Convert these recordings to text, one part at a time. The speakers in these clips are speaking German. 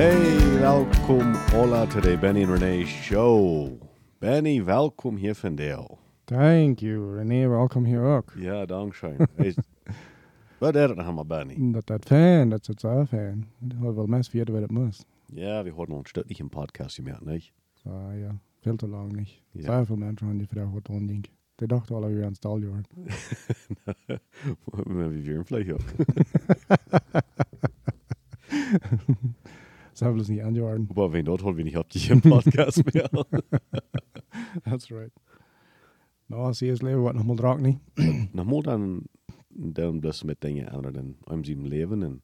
Hey, welkom Ola to the Benny and Renee show. Benny, welkom hier van deel. Thank you, René. Welkom hier ook. Ja, dankzij. Wat is het nou maar, Benny? Dat dat fan, dat is het fan. Dat wil wel mensen weten wat het moet. Ja, wir horen uns nicht im Podcast gemerkt, nicht? So, ja, veel te lang niet. Ja. Zoveel mensen aan die vraag wat dan denk. Die dachten al weer aan het staljaar. Wie wir im Fleisch ook. Ze hebben het niet aanjaren. Aber wenn dort holen wir nicht auf die im Podcast mehr. That's right. Nou, zie je het leven wat nog maar draak niet. Normaal dan, dan dus met dingen anderen om zijn leven. En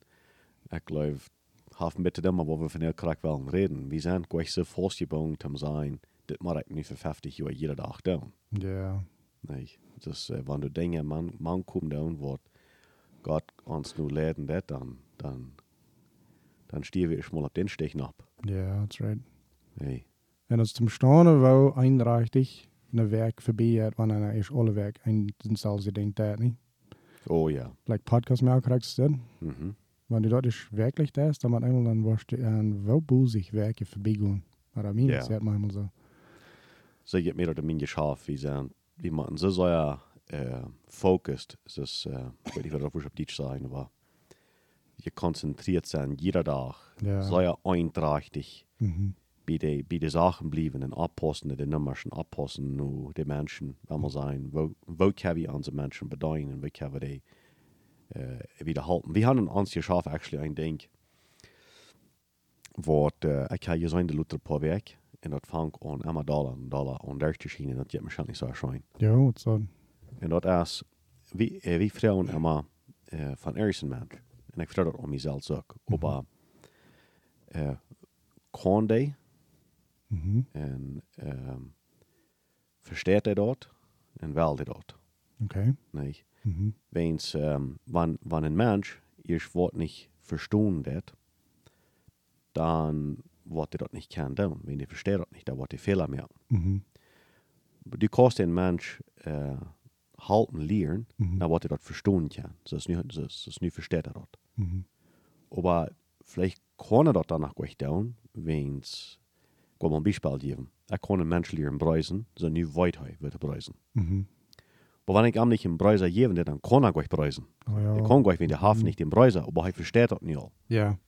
ik geloof, half met dem, maar we van elkaar wel reden. We zijn gleich so vastgebogen te zijn. Dat maar ik nu voor 50 jaar jede dag doen. Ja, Nee, dus uh, wanneer du dingen man, man komt doen, wat Gott ons nu leren dat, dan, dan, dan stieren wir mal auf den Stechen ab. ja, that's right. Nee. En als zum Stanen wou eindreichtig een werk voorbij had, wanneer is alle werk en dezelfde ding dat niet. Oh ja. Like podcast mehr kriegst du Mhm. Wenn du dort ist wirklich da ist, dann man einmal dann warst du an wo busig Werke vorbeigehen. Oder mir, yeah. manchmal so. Så jeg mer av det min geschaf, wie zijn, wie man so so ja äh, focused, ist das, äh, ich nicht, was ich auf Deutsch sagen, aber konzentriert sein, jeder Tag, Ja. ja einträchtig, Mhm. bei de, bei de Sachen bleiben und abpassen, die Nummern abpassen, nur die Menschen, wenn wir sein, wo, wo können wir unsere Menschen bedeuten und wie können wir die äh, wiederhalten. Wir haben uns geschafft, actually, ein Ding, wo äh, ich habe so ein Luther paar Weg, und das fängt an immer Dollar und Dollar und der zu schienen, das schon nicht so erscheinen. Ja, so. En dat is, wie, eh, wie vrouwen immer eh, van Eriksen Mensch. En ik vertel dat om mezelf ook. Maar eh, kan die Mhm. en ehm versteht hij dat en wel dat. Okay. Nee. Mhm. Wens, ähm, wann, wann ein Mensch ihr Wort nicht verstehen wird, dann wird er das nicht kennen. Wenn er versteht das nicht, dann wird er Fehler machen. Mhm. Du kannst den Mensch äh, halten, lernen, Mhm. dann wird er das verstehen kann. So ist nicht, so ist, so ist nicht versteht er das. Mhm. Aber vielleicht kann er das danach gleich tun, wenn es, will ein Beispiel geben. Er kann einen Mensch lernen preisen, so nie Weitheit wird er preisen. Mhm. Aber wenn ich ihm nicht einen Preiser geben, dann kann er gleich preisen. Oh, ja. Er kann gleich, wenn der Hafen nicht den Preiser, aber er versteht das nicht. Ja.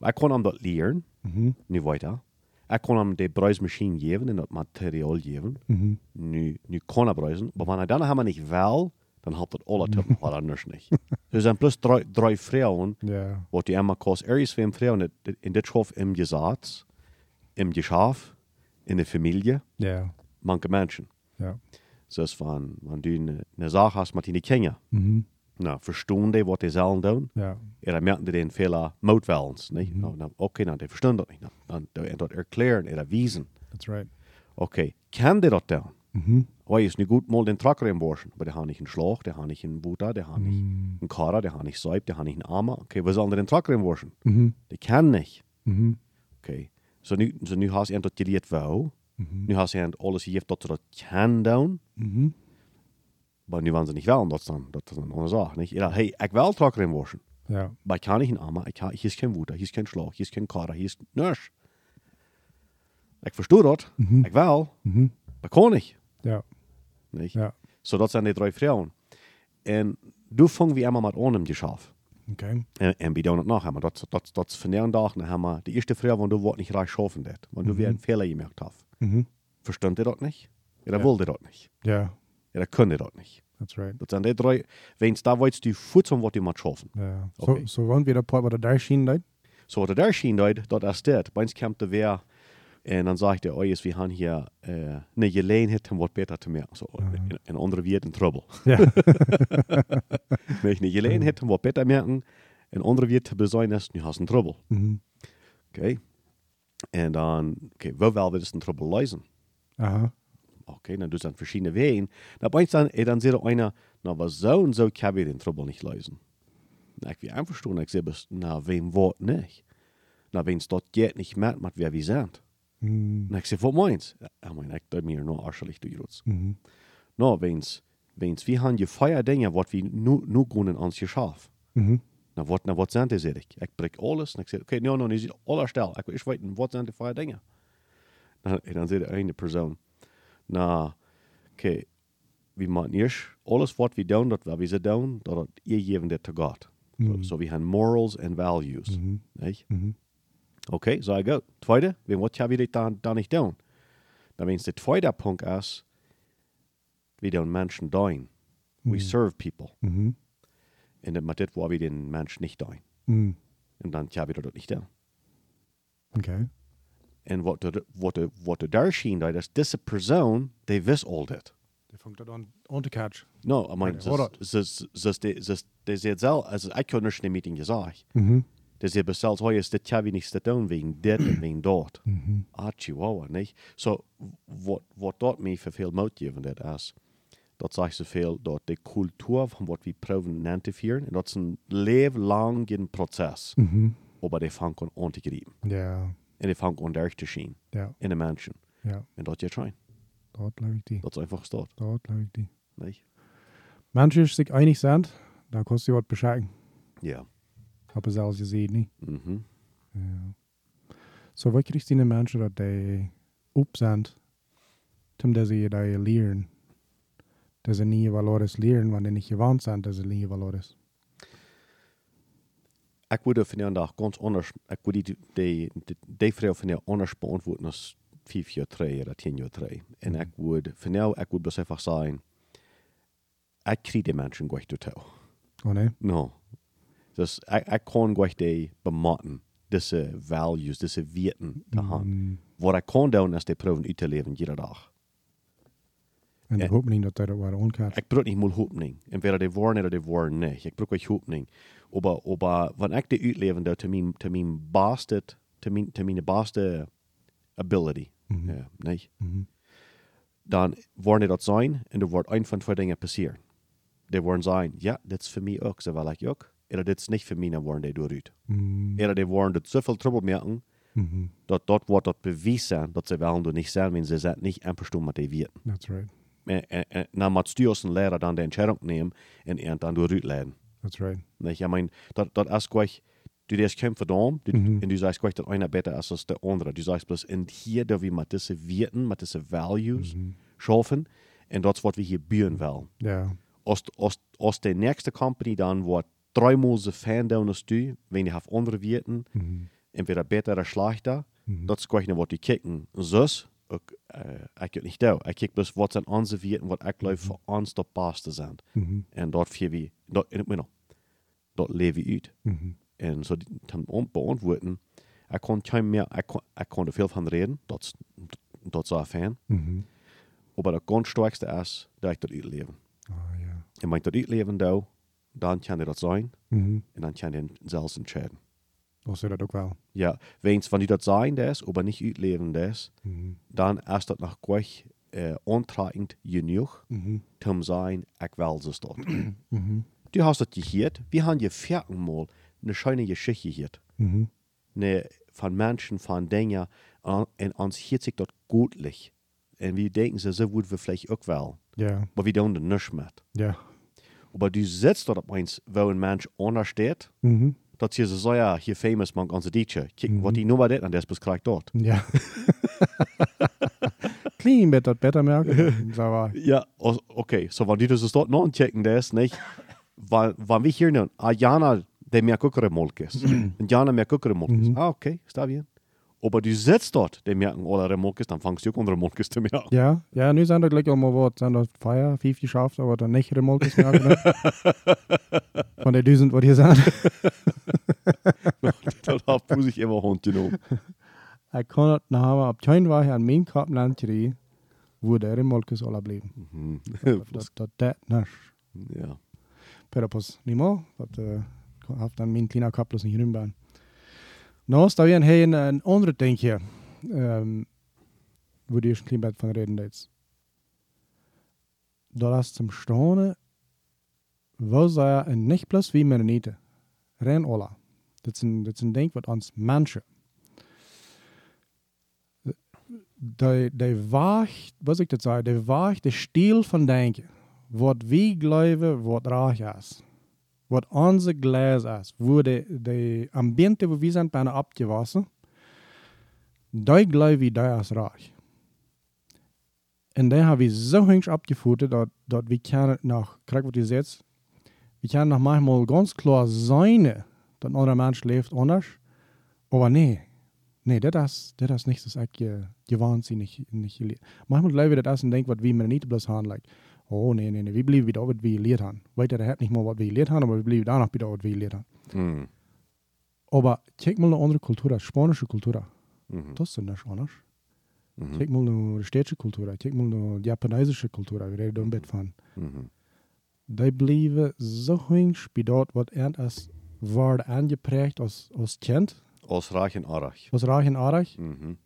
Er kann ihm das lernen, Mhm. nicht weiter. Er kann ihm die Preismaschine geben das Material geben. Mhm. nu, nu kan er preisen. Maar wanneer dan helemaal niet wel, dan helpt het alle tussen wat anders niet. Er zijn plus drie, drie vrouwen, Ja. wat die einmal. Er is twee vrouwen in- dit schof im Gesatz, im Geschäft, in der Familie, Ja. manche Menschen. Ja. Dus van, wenn du eine, eine Sache hast, die kennen, Mhm. nou, verstehen die, was die sollen doen. Ja. Oder merken die den Fehler motwellens, nicht? Mhm. Okay, nou, die verstehen das nicht. Nou, dan, dan, dat erklären oder wiesen. That's right. Okay, kann die das dann? Mhm. Oh, ist nicht gut, mal den Tracker im Borschen. Aber der hat nicht einen Schlag, der hat nicht einen Butter, der hat nicht Mhm. einen Karrer, der hat nicht Seib, der hat nicht einen Armer. Okay, was soll denn den Tracker im Borschen? Mhm. Die kann nicht. Mhm. Okay. So nu, so nu hast du endlich geleerd wou. Mhm. Nu hast du endlich alles hier, dat ze dat kan doen. Mhm. Maar nu willen ze niet wel, dat is dan, dat is dan een andere Sache. Nicht? Ja, hey, ik wil Tracker im Borschen. Ja. Maar ik kan niet een Armer, ik kan, hier is geen Butter, hier is geen Schlag, hier is geen Karrer, hier is niks. Ik verstoor dat, Mhm. ik kan niet. Ja. Nicht? Ja. So, dat zijn die drie vrouwen. En du fangen we eenmaal met aan im Geschäft. Okay. En, en we doen het nog helemaal. Dat, dat, dat is van de dag naar helemaal de eerste vrouw, want du niet recht schaffen dat. Want du Mhm. weer een Fehler gemacht hast. Mhm. Verstand dat niet? Ja, dan Ja. wilde dat niet. Ja. Ja, dan kun je dat niet. That's right. Dat zijn die drie. Wens daar weet du voedsel wat je moet schaffen. Ja. So, Okay. so wann wieder Part, was er da schien, da? So, wat er daar schien uit, dat is dit. Bij ons komt er weer. En dan zegt hij, yes, we gaan hier uh, een gelegenheid om wat beter te maken. So, Mhm. in, in andere weer in trouble. Ja. Wenn ich eine Gelegenheit om wat beter te maken. En andere weer te bezorgen is, nu hast du een trouble. mhm. Okay. En dan, okay, wo wel wir das in Trouble lösen? Aha. Okay, dann du dann verschiedene Wegen. Da bei uns dann, eh, dann sieht einer, na, was so und so kann wir den Trouble nicht lösen. Na, ich will einfach stehen, ich sehe, na, wem Wort nicht? Na, wenn es dort geht, nicht merkt, mit wer wir sind. Mhm. Na, ich sehe, was meinst Ich meine, ich tue mir nur arschelig durch uns. Mhm. Na, wenn's, wenn's, wir haben die Feier Dinge, was wir nur, nur können uns geschafft. Mhm. Nou, wat, nou, wat die, zeg ik. Ik breek alles. En zeg, oké, okay, nou, nou, is alles stel. Wil eens weten, wat zijn die vijf dingen? Nou, en dan ene persoon, nou, oké, okay, we moeten eerst alles wat we doen, dat we ze doen, dat je geven dit te God. Mhm. So, so we hebben morals en values. Mhm. Nicht? Mhm. Okay, so I go. Tweede, wie wat hebben we dan, dan niet doen? Dan means de tweede punt is, we doen mensen doen. We Mhm. serve people. Mhm. En dat met dit we den mensen niet doen. Mhm. En dan hebben we dat niet doen. Okay. En wat er, wat er, wat er daar zien, dat is deze persoon, die wist al dit. Die fängt dat aan, aan te catch. No, I mean, ze, ze, ze, ze, ze, ze zegt zelf, also ik kan niet in meeting gezegd. Mhm. Dus je bestelt, oh, is dit hebben we niet te doen wegen dit en wegen dat. Mhm. Ah, chihuahua, niet? So, wat, wat dat mij veel moutgevend is, dat zegt zoveel dat de cultuur van wat we proberen aan te vieren, en dat is een leven lang proces, Mhm. maar die vangt aan aan te grijpen. Ja. En die vangt aan daar te zien, Ja. in de mensen. Ja. En dat je trainen. Dort lag ich die. Dat is einfach staat, Dort lag ich die. niet? Manche sich einig sind, da kostet sie was Bescheid. Ja. Gesehen nicht. Mhm. Ja. So, dat die op zijn, om dat ze dat leren? Dat ze nieuwe valores leren, wanneer niet gewend zijn dat ze nieuwe valores. Ik würde von der dag ganz anders, ik würde die, die, die, Frage von der anders beantworten als vijf jaar drei oder tien jaar drei. Mhm. ik würde, von der, ik würde bloß einfach sagen, ik kriege die Menschen gar nicht dazu. Oh nee? No. Dus ik, ik kan gar die bematten, diese values, diese Werten te haben. Mm. Wat ik kan doen, is die proben uit te leven, jede dag. En ik Ja. hoop niet dat dat waar onkert. Ik brauche nicht mal Hoffnung. Entweder die waren oder die waren nicht. Ich brauche euch Hoffnung. Aber, aber wenn ich die uitleven doe, zu meinem, zu meinem beste, zu mein, zu meiner beste ability, Mhm. ja, nicht? Mhm. dann worden dat zijn en er wordt een van twee dingen passeren. Die worden zijn, ja, dit is voor mij ook, zo wel ik ook. Oder dit is niet voor mij, dan worden die dooruit. Mm. Oder die worden dat zoveel trouble merken, Mhm. dat wordt dat bewijs zijn, dat ze wel doen niet zijn, wenn ze zijn niet einverstanden met die weten. That's right. En, en, en dan moet stuur als een leraar dan de entscheidung nemen en en dan dooruit leiden. That's right. Nicht? Ich meine, dat, dat is gleich, du des kämpfen du, Mhm. und du sagst gleich, dat einer besser ist als der andere. Du sagst bloß, und hier, da wir mit diese Werten, mit diese Values Mhm. schaffen, und das, was wir hier bauen wollen. Ja. Als, als, als die nächste Company dann, wo dreimal so fan down als du, wenn die auf andere Werten, Mhm. entweder besser oder schlechter, Mhm. das ist gleich nicht, was die kicken. Zus, ik, äh, ich geht nicht da. Ich kick bloß, was sind unsere Werten, was ich glaube, für uns das Beste sind. Mhm. Und dort für wir, dort, you know, dort lebe ich uit. Mhm. En zo die- te on- beantwoorden, ik kon geen meer, ik kon, ik kon er veel van reden, dat, is- dat is een fan. Mhm. Maar het ganz sterkste is dat ik dat uitleven. Ah ja. En wenn ik dat uitleven doe, dan kan je dat zijn Mhm. en dan kan je zelfs entscheiden. Was dat ook wel. Ja, wens van die dat zijn des, maar niet uitleven des, Mhm. dan is dat nog gleich äh, ontragend genoeg Mhm. om zijn, ik ze dat. Mhm. Du hast dat gehoord, wir haben je viermal eine schöne Geschichte gehört. Mhm. ne, van mensen, van dingen. En, en ons hield zich dat goedlich. En we denken ze, zo moeten we vielleicht ook wel. Ja. Maar we doen er niks met. Ja. Maar du sitzt dort op eens, wo een mens onder staat, Mhm. dat je zo, ja, hier famous man onze dietje. Kijk, Mhm. wat die nummer dit, en dat is beschrijft dort. Ja. Clean bet dat beter merken. So. Ja, okay, so wenn du das dort noch checken, das nicht, wann, wann wir hier nun, ah, Jana, der mehr guckere Molkes. Und Jana mehr guckere Molkes. Mhm. Ah, okay, está bien. Aber du sitzt dort, der merken alle Remolkes, dann fangst du auch andere Molkes zu merken. Ja, ja, nu zijn er gelijk allemaal wat. Zijn er vijf, vijf geschaft, aber dan niet remolkes merken. ne? Van de duizend wat hier zijn. dat had ik immer Hund genommen. Ik kon het namen op tuin waar hij aan mijn kap landje wo de remolkes alle bleven. Mhm. Dat dat niet. ja. Pero pues ni modo, dat uh, heeft dan mijn kleine kaplos runbaan. Nou, sta weer een, een andere dingetje. Um, wo die klein beetje van reden deed. Dat is zum Staunen, was er en niet plus wie Mennoniten. Ren alla. Dat is een, dat is een ding wat ons mensen. De, de waagt, wat ik dat zei, de waagt de stil van denken. Wat wie geloven, wat raag is. Wat onze glas is, wo de ambiente wo wir sind bijna abgewassen, da glaube ich, da ist reich. Und dann haben wir so hübsch abgefuttert, dass, dass wir können nach, krieg was ihr seht, wir können nach manchmal ganz klar sein, dass ein anderer Mensch lebt anders, aber nee, nee, das ist, das ist nicht, das ist nicht gelehrt. Manchmal glaube ich, das ist ein Denk, was wir mir nicht bloß haben, like, oh nee, nee, nee, wir bleiben wieder, was wir gelehrt haben. Weiter, der hat nicht mal, was wir gelehrt haben, aber wir bleiben danach wieder, was wir gelehrt haben. Mm. Aber check mal eine andere Kultur, spanische Kultur. Mhm. Das ist nicht anders. Mhm. Check mal eine städtische Kultur, check mal eine japanesische Kultur, wir reden da ein bisschen von. Mhm. Die blijven zo hübsch bij dat wat er als wordt aangeprägt als, als kind, Aus Reich und Arach. als raar en aardig, Mhm.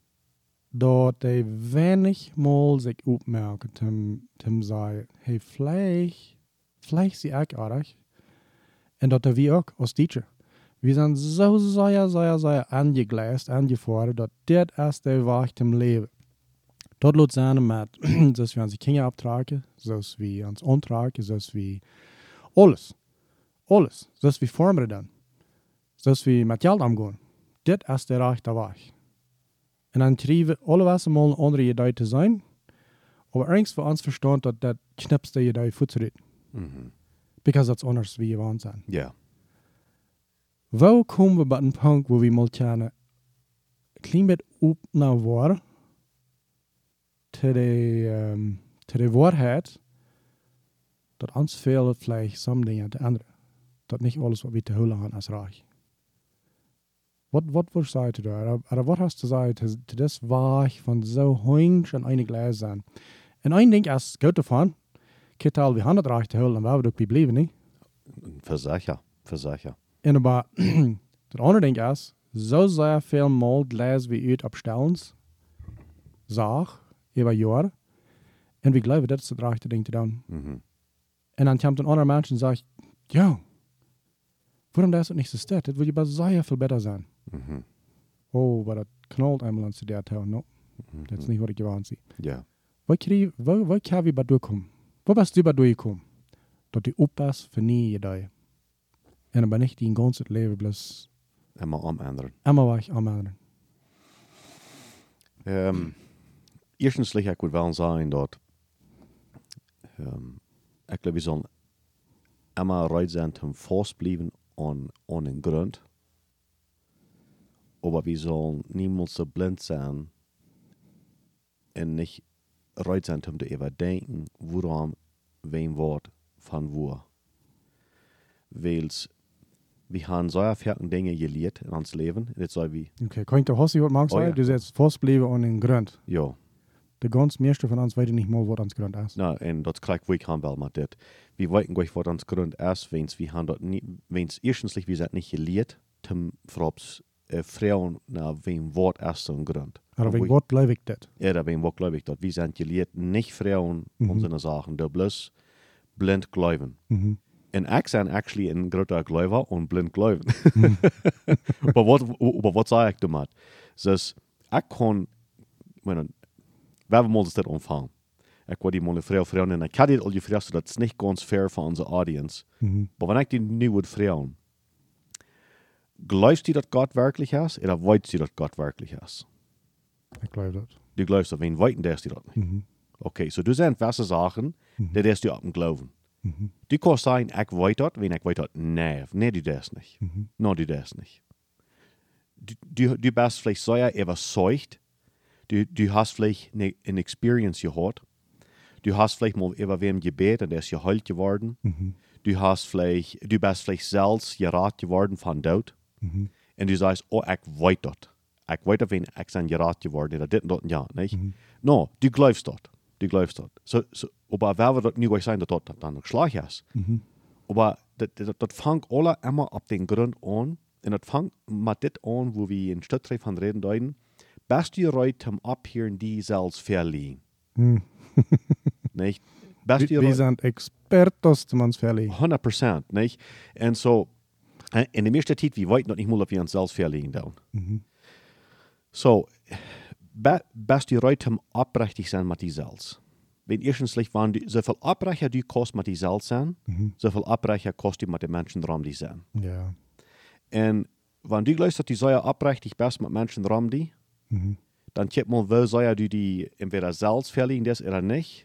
Dat die weinig mal zich opmerken, tem, tem zei, hey, vielleicht, vielleicht sie aardig. En dat wir ook als teacher. Wir sind so sehr, sehr, sehr angegleist, angefordert, dat dit is de weg zum Leben. Dat laat zijn met, zoals we onze kinderen abtragen, zoals we ons ontragen, zoals we alles, alles, zoals we vormen dan, zoals we met geld omgaan. Dit is de rechte weg. En dan krijgen we alle wel mal een andere idee te zijn, aber ergens voor ons verstand dat dat knipste idee voedsel Mhm. because dat is anders wie je waan zijn. Ja. Wo komen we bij een punt waar we mal kunnen een klein beetje op naar waar, te de, um, te de waarheid, dat ons veel vielleicht some dingen te andere. Dat niet alles wat we te hullen hebben als reich. Wat, wat wil je te doen? Oder wat hast du gesagt, das Weg van zo hoing einig gleich zijn? En een ding is, goed ervan, kital, we gaan het reich te en waar we ook bij blijven, niet? En aber das andere Ding ist, so sehr viel mal gleich wie uit op stellens, zag, über Jahre, und wir glauben, das ist das rechte Ding zu tun. Mhm. Und dann kommt ein anderer Mensch und sagt, ja, warum das nicht so steht? Das würde aber sehr viel besser sein. Mhm. Oh, aber das knallt einmal an zu der Tau. No, Mhm. das ist nicht, was ich gewohnt bin. Ja. Wo, krieg- wo, wo kann wir bei durchkommen? Wo bist du bei durchgekommen? Dass die Oppas für nie gedei. Und aber nicht dein ganzes Leben bloß Immer am anderen. immer war ich am anderen. Um, eerstens, ik wil wel zeggen dat um, ik geloof we zullen immer rijden zijn om vastblijven aan, aan een grond. Aber wir sollen niemals so blind sein und nicht rijden zijn om te überdenken, woran wem Wort von wo. Weil wir haben so viele Dinge gelehrt in ons Leben. Jetzt soll wie, Okay, kann ich dir Hossi was machen? Oh, ja. Du setzt fastbleiben an den Grund. ja. Der ganz meiste von uns weiß nicht mal, was ans Grund ist. Nou, en dat krijg ik kan wel met dit. We weten gleich wat ons grond is, wens we hebben dat niet, wens eerstens we zijn niet geleerd, tem vrops zo'n grond. Aber we- wegen was glaube ich das? Ja, ich glaube ich, dat we zijn geleerd, nicht vrouwen Mhm. unsere Sachen, da bloß blind glauben. Mhm. En ik zijn actually een groter Gläuber und blind glauben. aber wat, aber wat zei ik damit? Dus ik kon, meine, we hebben ons dit ontvangen. Ik word die molle vrouw vrouwen en ik had dit al gevraagd, so dat is niet ganz fair voor onze audience. Mhm. Maar wenn ich die nu would vrouwen, glaubst du, dass Gott wirklich ist, oder weißt du, dass Gott wirklich ist? Ich glaube das. Du glaubst, wen weiten der ist die das nicht? Mhm. Okay, so du sind gewisse Sachen, die darfst du ab dem Glauben. Mhm. Du kannst sagen, ich weiß das, wenn ich weiß das, nee, nee, du darfst nicht. Mhm. No, du darfst nicht. Du, du, du bist vielleicht sehr überzeugt, du, du hast vielleicht eine, eine Experience gehabt, du hast vielleicht mal über wem gebetet und der ist geheilt geworden, Mhm. du hast vielleicht, du bist vielleicht selbst gerat geworden von dort Mhm. und du sagst, oh, ich weiß das. Ich weiß wenn ich sein gerat geworden oder dit und dort, ja, nicht? No, du glaubst das. Du glaubst. So, so, aber wer wird das nicht gleich sein, dass das dann noch? Mhm. Aber das, das, das fängt alle immer ab den Grund an. Und das fängt mit das an, wo wir in Stadtreff von reden deuten. Best du reit zum Abhören die selbst verliehen. Mhm. Nicht? Best Wir sind Expertos zum uns verlegen. 100 Prozent, nicht? Und so, in der meisten Zeit, wir weten noch nicht mal, ob wir uns selbst verliehen tun. Mhm. So, be, best reit zum abrechtig sein mit die selbst. Wenn erstens, wann die, so viel Abbrecher die kostet mit die Salz sein, Mhm. so viel Abbrecher kostet mit den Menschen drum die sein. Ja. Und wenn du glaubst, dass die Säure abbrecht, dich best mit Menschen drum die, Mhm. dann kipp mal, wo Säure du die entweder Salz verlieren das oder nicht.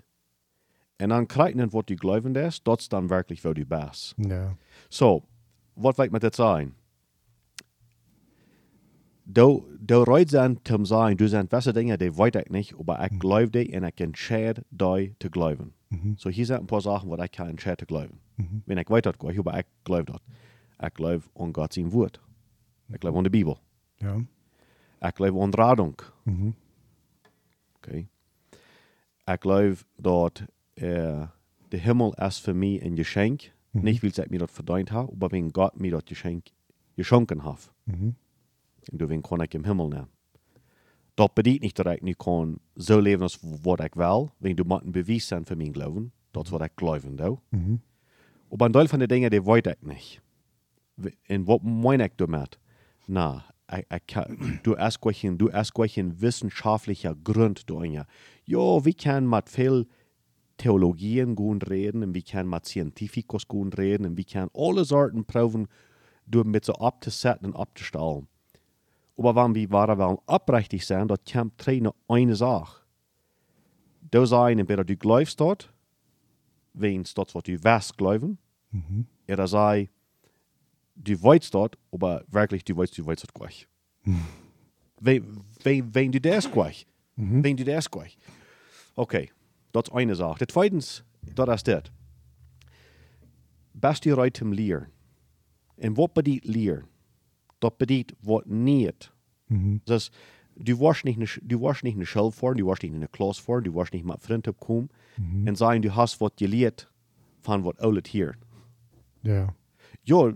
Und dann kriegen was du glauben das, ist dann wirklich, wo du bist. Ja. So, wat ik met dit zijn? Du, du reut zijn te zijn, du zijn beste dingen, die weet ik niet, maar ik geloof die en ik entscheid die te geloven. Mhm. So, hier zijn een paar Sachen, wat ik kan entscheid te geloven. Mhm. Wenn weet dat, goed, maar ik geloof dat. Ik geloof aan God zijn woord. Ik geloof aan de Bijbel. Ja. Ik geloof aan radung. Mhm. Okay. Ik geloof dat uh, de Himmel is voor mij een geschenk. Mhm. Nicht, weil ich mir das verdient habe, aber wenn Gott mir das Geschenk geschenken hat. Mhm. Und du, wen kann ich im Himmel nehmen? Das bedeutet nicht, dass ich nicht kann so leben, als was ich will, wenn du ein Beweis sein für mein Glauben. Das was ich glauben will. Mhm. Aber ein Teil von den Dingen, die weiß ich nicht. Und was meine ich damit? Na, ich, ich kann, du hast keinen, du hast keinen wissenschaftlicher Grund dahin. Ja, wir können mit viel Theologien gut reden und wir können mit Scientificus gut reden und wir können alle Sorten Proben durch mit so abzusetzen und abzustellen. Aber wenn wir waren wollen abrichtig sein, das kommt drei nur eine Sache. Du sagen, entweder du glaubst dort, wenn es das, was du weißt, glauben, Mhm. oder sei, du weißt dort, aber wirklich du weißt, du weißt das gleich. wenn, wenn, wenn du das gleich, Mhm. wenn du das gleich. Okay, das ist eine Sache. Das zweitens, das ist das. Best du right im Lehren. Und was bedeutet Lehren? Das bedeutet, was nicht. Mhm. Das, du warst nicht, eine- du warst nicht in der Schule vor, du warst nicht in der Klasse vor, du warst nicht mit Freunden kommen Mhm. und sagen, du hast was gelehrt von was alle hier. Ja. Ja,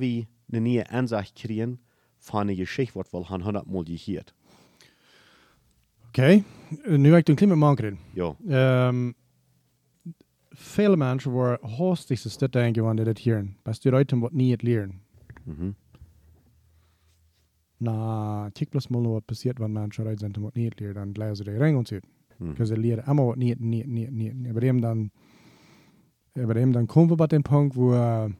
wir eine neue Ansicht kriegen von einer Geschichte, was wir han 100 Mal gehört. Eh, nu heb ik een klein beetje reden. Ja, Um, vele mensen worden hastig stötta en gång det här. Bäst du rätt om vad ni är leren. mhm. Na, kijk plus mal vad passiert wenn människor rätt sind om vad ni är leren, dann läser det rein und ut. Mhm. Because det leder immer vad ni är, ni, ni, ni, ni. Aber dem dann, aber dem dann kommen wir bei dem Punkt, wo, äh,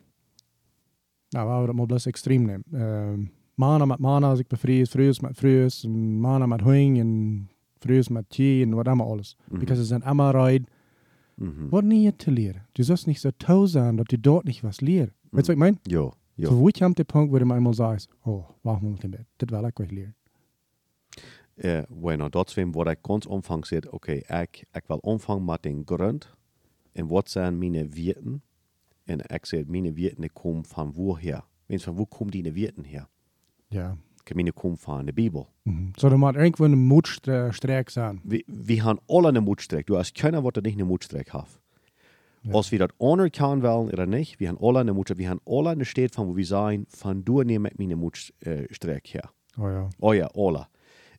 na, det mal bloß extrem nehmen. Uh, Mana med mana sig befrias, frus med frus, und mana med höng, und frus med tji, und vad immer alles. Mhm. Because es sind immer rätt, Mhm. Wat nie te leren. Du sollst nicht so tau sein, dass du dort nicht was leren. Weißt du, was ich meine? Ja, ja. So, wo ich am Punkt, wo du einmal sagst, oh, mach mal mit dem Bett. Das will ich gleich leren. Ja, bueno, dat is wat ik ganz omvang zit. Oké, ik, ik wil omvang met den grond. En wat zijn mijn weten? En ik zeg, mijn weten die komen van woher? Wens van wo komen die weten her? Ja. Meine komen van de Bibel. Mhm. So, du musst irgendwo eine Mutstreck sein. Wir, wir haben alle eine Mutstreck. Du hast keiner, der nicht eine Mutstreck hat. Ja. Als wir das anerkennen wollen oder nicht, wir haben alle eine Mutstreck. Wir haben alle eine Stadt von, wo wir sagen, von du nehme ich meine Mutstreck her. Oh ja. Oh ja, alle.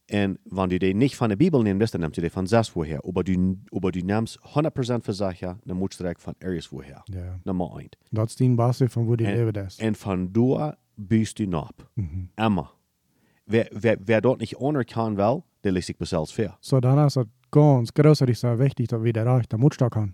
Und wenn du den nicht von der Bibel nehmen willst, dann nimmst du den von selbst woher. Aber du, aber du nimmst 100% für sicher eine Mutstreck von irgendwo woher. Ja. Nummer eins. Das ist die Basis von wo die En- leben das. Und von da bist du noch. Mhm. Immer. Wer, wer, wer dort nicht anerkennen will, der lässt sich selbst fair. So, dann ist es ganz großartig so wichtig, dass wir der Reich der Mutstock haben.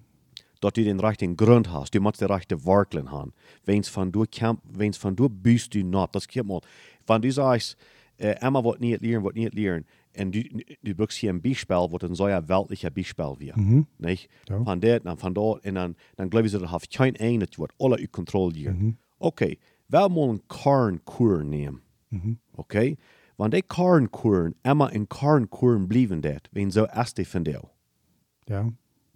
dat du den rechten Grund hast, du musst den rechten Werkeln haben. Wenn's von du kämp, wenn's von du bist du not, das geht mal. Wenn du sagst, äh, immer wat nicht lernen, wat nicht lernen, und du, du brauchst hier ein Beispiel, was ein so ein weltlicher Beispiel wird. Mhm. Nicht? Ja. Von dort, dann von dort, und dann, dann glaube ich, das hat kein ein, das wird alle in kontrollieren. Mhm. Okay, wir mal einen Karnkur nehmen. Mhm. Okay? Wenn die Karnkuren immer in Karnkuren blieben, det, so erst die von dir Ja.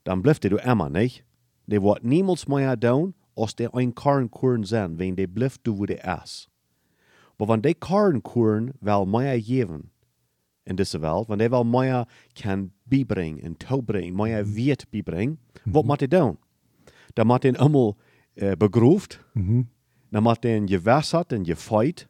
dann bleibt du immer nicht. Die wird niemals mehr tun, als die ein Karrenkuren sind, wenn die bleibt du, wo die ist. Aber wenn die Karrenkuren will mehr geben in dieser Welt, wenn die will mehr kann beibringen und toebringen, mehr Wert beibringen, was muss die tun? Dann muss den einmal äh, begruft, Mhm. dann muss den gewässert und gefeit,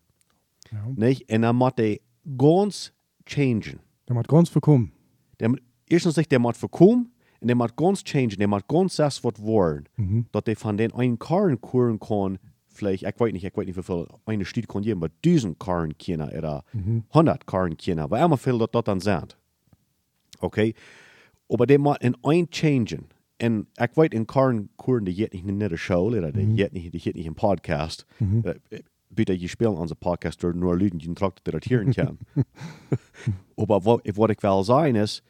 Ja. nicht? Und dann muss die ganz changen. Der muss ganz verkommen. Der, erstens sich, der muss verkommen und der muss ganz changen, der muss ganz das was wollen, Mhm. dass der von den einen Karren kuren kann, vielleicht, ich weiß nicht, ich weiß nicht, wie viel eine Stadt kann geben, aber diesen Karren kennen oder Mhm. 100 Karren kennen, aber immer viel, das dann sind. Okay? Aber die moet in een changen. En ik weet in Karen Koeren, die jet niet in de show, oder die jet niet, die jet niet in podcast. Uh, Bitte, je spelen onze podcast door nur Leuten, die trakt dat het hier kan. aber wat, wat ik wil zijn is,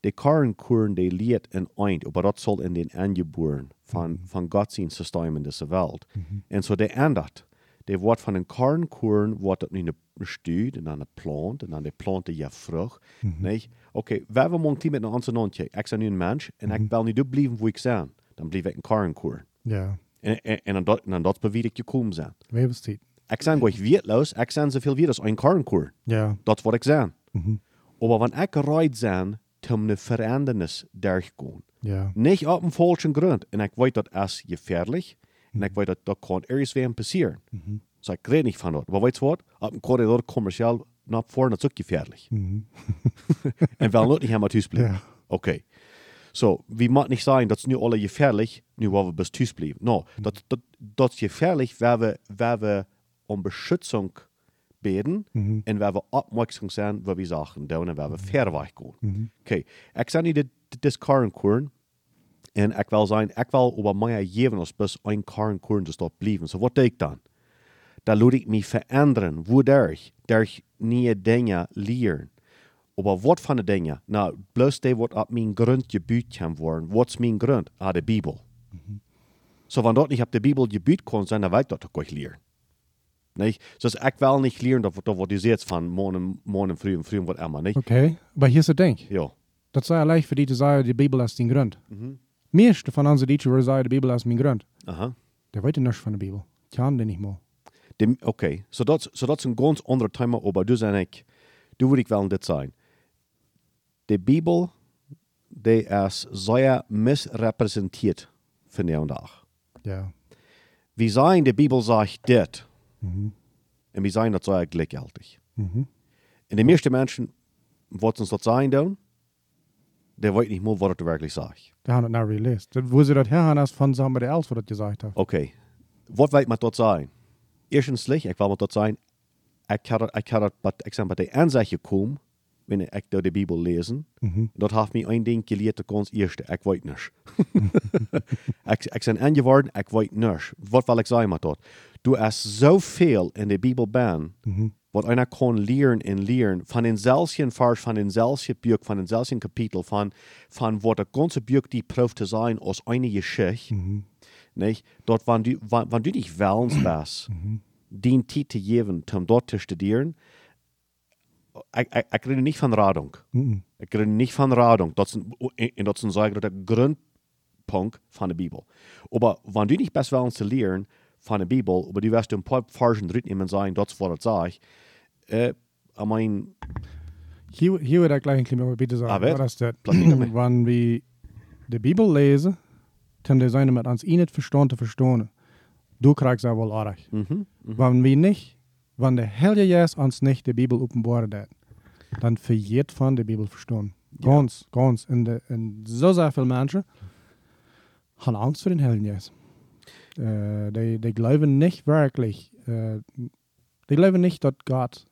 de Karen Koeren, die leert een eind, aber dat zal in den angeboren van, van God zijn systeem in deze wereld. En zo de ändert. De wordt van een Karen Koeren, wordt het nu een stuur, en dan een plant, en dan de plant je vrucht. Nee, oké, we hebben een met een ander nondje. Ik ben nu een mens, en ik wil niet blijven waar ik ben. Dan blijf ik een Karen Koeren. Ja, En, en, en dan, dat, en dan dat beweer ik je komen zijn. Webenstijd. Ik ben gewoon weerloos, ik ben zoveel weer als een Karen Koeren. Ja. Dat is wat ik ben. Maar wanneer ik eruit ben, om een verandernis doorgekomen. Ja. Niet op een falschen grond. En ik weet dat is gefährlich. En ik weet dat dat kan ergens weer passeren. Dus ik weet niet van dat. Maar weet je wat? Op een corridor commercieel naar voren, dat is ook gefährlich. en wel nooit niet helemaal thuis blijven. Ja. Oké. So, wie mag niet zijn, dat is nu alle gefährlich, nu waar we best thuis blijven. No, dat, dat, dat is gefährlich, waar we, waar we om beschützung beten en waar we opmerksam zijn, waar we zaken doen en waar we ver weg gaan. Oké, ik zeg niet dat dit karen koeren, en ik wil zijn, ik wil over mij geven als best een karen koeren te stop blijven. So, wat doe ik dan? Dan laat ik me veranderen, wodurch, durch nieuwe dingen leren. Aber wat van de dingen? Nou, bloos die wat op mijn grond gebuut kan worden. Wat is mijn grond? Ah, de Bibel. So, wenn dort nicht auf de Bibel gebuut kon zijn, dan weet ik dat ook leren. Nee, dus ik wil niet leren dat, dat wat je zegt van morgen, morgen früh en früh en wat immer, niet? Okay, aber hier ist das Ding. Ja. Das sei leicht für die zu sagen, die Bibel ist den Grund. Meeste von unseren Deutschen würden sagen, die Bibel ist mein Grund. Aha. Der weiß nichts von der Bibel. Kann den nicht mal. De, Oké, so dat, so dat is een ganz ander thema, aber du zijn ik, du wil ik wel dit zijn. De Bibel, die is zeer misrepresentiert vandaag. Ja. Wir sagen, die Bibel sagt dit. Und wir sagen, das sei gleichgültig. Mhm. Und die meisten Menschen, was uns das sagen tun, der weiß nicht mal, was das wirklich sagt. Die haben das nicht relesen. Das- Wo sie das her haben, ist von Sachen, der Els, wo das gesagt hat. Okay, was weiß man dort sagen? Erstens, ich will mal dort sagen, ich kann, ich kann, ich sag, bei der Ansicht kommen, wenn ich durch die Bibel lesen, dort hat mich ein Ding gelehrt, das ganz erste, ich weiß nicht. ich, ich bin angeworden, ich weiß nicht. Was will ich sagen mit dort? Du hast so viel in der Bibel ben, wat einer kann lernen und lernen, von den selben Vers, von den selben Büchern, von den selben Kapitel, von, von wo das ganze Buch die Prof zu sein aus einer Geschichte, nicht? Dort, wenn du, wenn, wenn du nicht willens bist, den Zeit zu geben, um dort zu studieren, ich, ich, ich rede nicht von Radung. Ich rede nicht von Radung. Das ist, ein- das ist ein großer Grundpunkt von der Bibel. Aber wenn du nicht best willens zu lernen von der Bibel, aber du wirst ein paar Versen drin sein, das, was das sagt, äh, ich meine, Hier, hier wird er gleich ein bisschen bitte sagen. Ah? Was ist das? Wenn wir die Bibel lesen, dann die seine mit uns eh nicht verstehen zu verstehen. Du kriegst ja wohl auch. Wenn wir nicht, wenn der Heilige Geist uns nicht die Bibel offenbart hat, dann verjährt von der Bibel verstehen. Ganz, ganz. Und, de, und so sehr viele Menschen haben Angst vor den Heiligen Geist. Äh, die, die glauben nicht wirklich, äh, die glauben nicht, dass Gott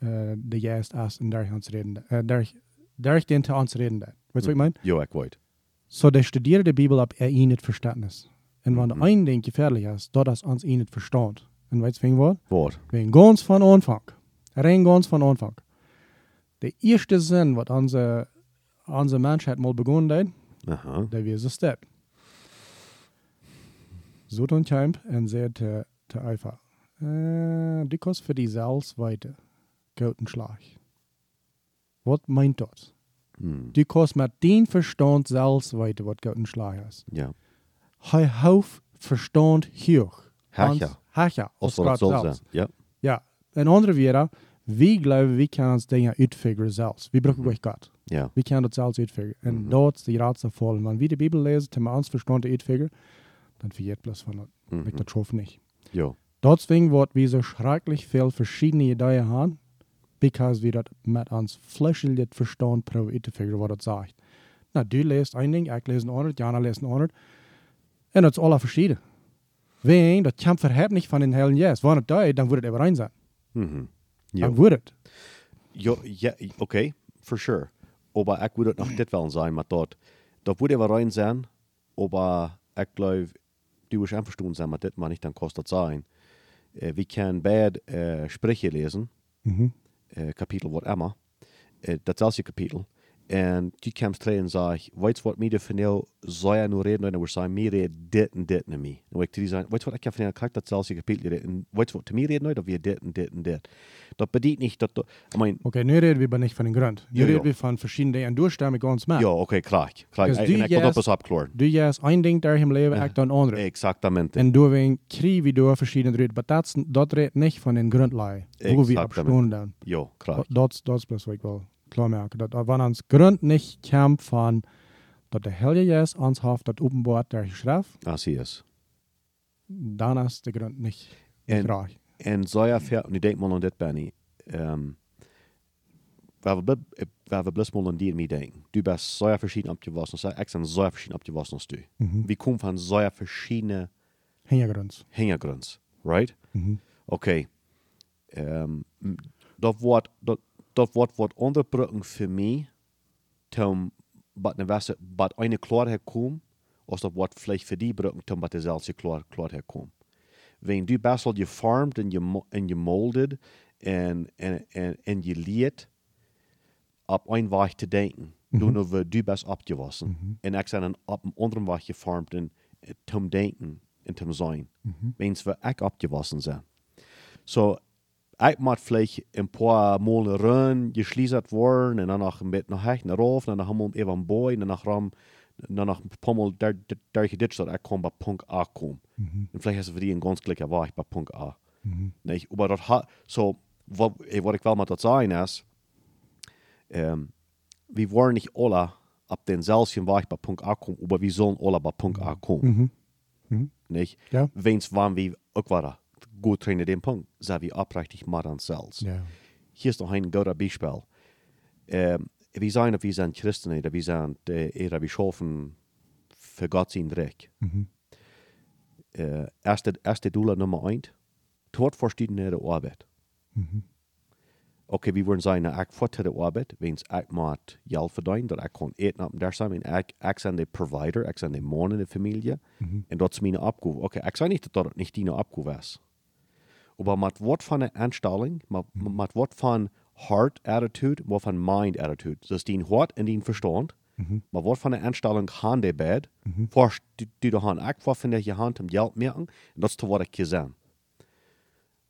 äh, der Geist ist und durch uns reden, äh, durch, durch den zu uns reden. Weißt du, was ich meine? ja, ich weiß. So, der studiert die Bibel, ab er ihn nicht Verständnis. Und wenn der ein Ding gefährlich ist, dort das uns ihn nicht versteht. Und weißt du, wegen was? Wort. Wegen ganz von Anfang. Rein ganz von Anfang. Der erste Sinn, was unsere, unsere Menschheit mal begonnen hat, Aha. der wir es das. So tun Champ und sehr te, te einfach. Äh, die kost für die. Guten Schlag. Was meint das? Hm. Die kost mit den Verstand was guten Schlag ist. Ja. Hij hoeft verstand hoog. Hacha. Hacha. Als wat zelfs. zijn. Ja. Ja. En andere weer, wie geloven, wie kunnen ons dingen uitfiguren zelfs. We brauchen mm Gott. Ja. We kunnen dat zelfs uitfiguren. En dat is de raadselvolle. Wenn wir die Bibel lesen, haben wir uns verstand uitfiguren, dann verjährt bloß von das. Mhm. Ich das schaffe nicht. Ja. Deswegen wird wir so schrecklich viel verschiedene Ideen haben, because wir das mit uns Verstand probieren uitfiguren, was das sagt. Na, du lest ein Ding, ich lese ein anderes, Jana lest ein anderes. En dat is alle verschieden. Ween, dat komt verheft niet van den Heiligen Geest. Wanneer het doet, dan wordt het überein zijn. Mhm. Ja. Dan wordt het. Ja, ja oké, for sure. aber ich würde noch dit wel sein, mit dort. Da würde aber rein sein, aber ich glaube, du wirst einverstanden sein, mit dit man nicht dann kostet sein. Äh, wir können beide äh, Sprüche lesen, Mhm. äh, Kapitel wat immer, äh, das erste Kapitel. En die kwam terug en zei, weet je wat mij van jou zou je nu reden? En dan zei mij reden dit en dit naar mij. En ik tegen zei, weet je wat ik heb van jou krijg dat zelfs kapitel reden. En weet je wat te mij reden nooit? Dat we dit en dit en dit. Dat bedient niet dat, ik mein, Okay, nu reden wir aber nicht von den Grund. Nu Ja, reden ja. wir von verschiedenen Dingen durchstimmen ganz mehr. ja, oké, okay, krijg. Krijg. Dus En die ik wil dat juist- pas opkloren. Du gehst ein Ding der im Leben, Ja. ich dann andere. Exactamente. En du wegen Krieg, wie du verschiedene reden. Aber das, das redet nicht von den Grundlagen, wo wir Exakt, abstunden. Ja, krijg. Das, das ist das, was merken. Dat, wenn uns Grund nicht kämpft von, dass der Heilige Jesus uns hat, das Openbart der Schrift, ist der Grund nicht, En- nicht reich. En zo ja ver, nu denk maar aan dit, Benny. Um, waar we, waar we blis mal aan die mee denken. Du bist so verschieden abgewassen. So, ich bin so verschieden abgewassen als du. Mhm. Wir kommen von so verschiedenen Hintergrund. Hintergründs, right? Mhm. Okay. Um, dat wordt, dat, dat wordt wat onderbrücken für mich, tom, wat ne Wasser, wat eine Klarheit kommt, als dat wordt vielleicht für die brücken, tom, wat dezelfde klar, Klarheit kommt. Wenn du best wel geformt en, je, en gemolded en, en, en, en je leert, op een weg te denken, Mhm. toen we du best abgewassen. Mhm. En ik zijn op een andere weg gevormd en eh, tom denken en tom zijn. Mhm. Wens we ook abgewassen zijn. So, vielleicht een paar Mal run, geschließt worden en dan nog een beetje naar rechts, naar rauf, en dan gaan we even boy, en dan nog ram, dan nog Mal daar, daar geditcht, dat ik kom bij punt A kom. Mhm. En vielleicht is het voor die een ganz klikker weg bij punt A. Mhm. Nicht? Aber das hat, so, wat, eh, wat ik wel met dat zeggen is, ähm, wir wollen nicht alle ab denselben Weg bei Punkt A kommen, aber wir sollen alle bei Punkt A kommen. Mhm. Nicht? Ja. Wenn's wann wir auch gut trainieren den Punkt, sind wir abrechtig mit uns selbst. Ja. Hier ist noch ein guter Beispiel. Ähm, wir sagen, wir sind Christen, oder wir sind, äh, oder wir schaffen für Gott sein Recht. Mhm. Äh, erste, erste Dula Nummer eins, dort verschiedene Arbeit. Mhm. Oké, we worden zijn ik voor de arbeid, wens ik moet geld verdienen, dat ik kan eten op daar zijn. En ik, ik ben de provider, ik ben de man in de familie. Mhm. En dat is mijn opgave. Oké, ik zei niet dat het niet die opgave is. Maar met wat van een aanstelling, met, met wat van heart attitude, wat van mind attitude. Dus die hart en die verstand. Mhm. Maar wat van een aanstelling gaan die bed, Mhm. First, du, du da han ik wat van je hand om geld merken. En dat is te wat ik gezien.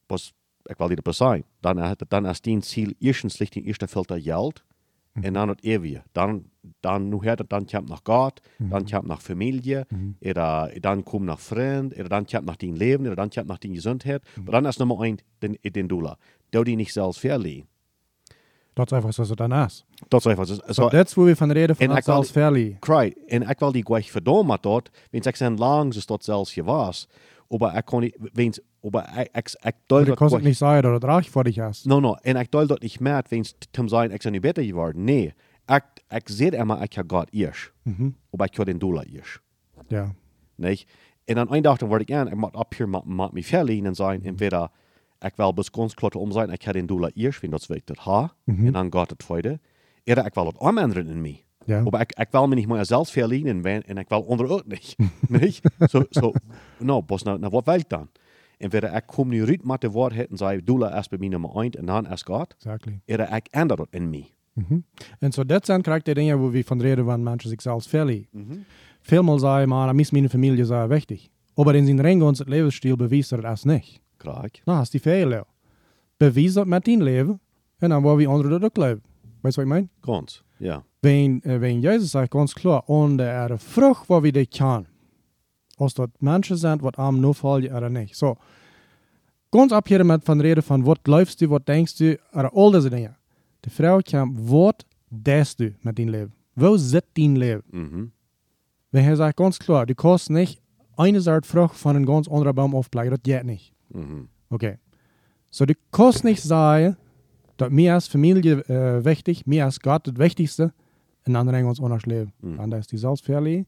Pas, ik wil dit pas zijn. Dan, is- dan is die ziel eerstens ligt in eerste filter geld. En dan het eeuwige. Dan, dan nu her, dan komt nach God, dan komt nach Familie, oder dan komt nach Freund, oder dan komt nach dein Leben, oder dan komt nach deine Gesundheit. Aber dann ist Nummer eins den, den Dollar. Der die nicht selbst verliehen. Dat is einfach so, so dann ist. Das ist einfach so. So, das ist, wo wir von reden, von En uns ik wil- als Verli. Kry, en ik wil die gleich verdomme dort, wenn ich sein lang ist dort selbst hier was, aber ich kann nicht, wenn aber ich, ich, ich Du deut dort kannst nicht sagen, dass das reich für dich ist. no, no, en ich deut dort nicht mehr, wenn es zum sein, ich bin besser geworden, nee, ich, ich sehe immer, ich habe Gott erst, Mhm. aber ich habe den Dollar erst, Ja. nicht? En dan eindacht dan word ik aan, ik moet op hier met, met me verliezen en zijn, entweder ik wil bis ganz klar om zijn, ik heb den Dollar erst, wenn das wirklich das ha, Mhm. en dan gaat het tweede, oder ik wil het omändern in mij. Ja. Aber ich, will mich nicht mal selbst verlieren und, wenn- und ich will andere auch nicht. nicht? So, so, no, was na, na, was will ich dann? Entweder ich komme nicht mit der Wahrheit und sage, du erst bei mir Nummer eins und dann erst Gott, Exactly. oder ich ändere das in mir. Mhm. En zo, dat zijn krijgt de dingen waar we van reden van mensen zichzelf verli. Vielmal sagen man, mis meine Familie sei wichtig. Aber in seinem ganzen Lebensstil beweist er das nicht. Kijk. Na, hast die Fehler. Beweis dat met dein Leben und dann wollen wir andere das leben. Weißt du, was ich meine? Ganz, ja. Wenn, äh, wenn Jesus sagt ganz klar, und er eine Frucht, wo wir das kann. Als dat Menschen sind, wat am nur folgen oder nicht. So. Ganz ab hier mit von reden von, was läufst du, was denkst du, oder all diese Dinge. Die Frau kam, was denkst du mit deinem Leben? Wo sitzt dein Leben? Mhm. Wenn er sagt ganz klar, du kannst nicht eine Sorte Frucht von einem ganz anderen Baum aufbleiben, das geht nicht. Mhm. Okay. So, du kannst nicht sagen, dass mir als Familie äh, wichtig, mir als Gott das Wichtigste, und andere uns anders leben. Mhm. Und da ist die Selbstverlie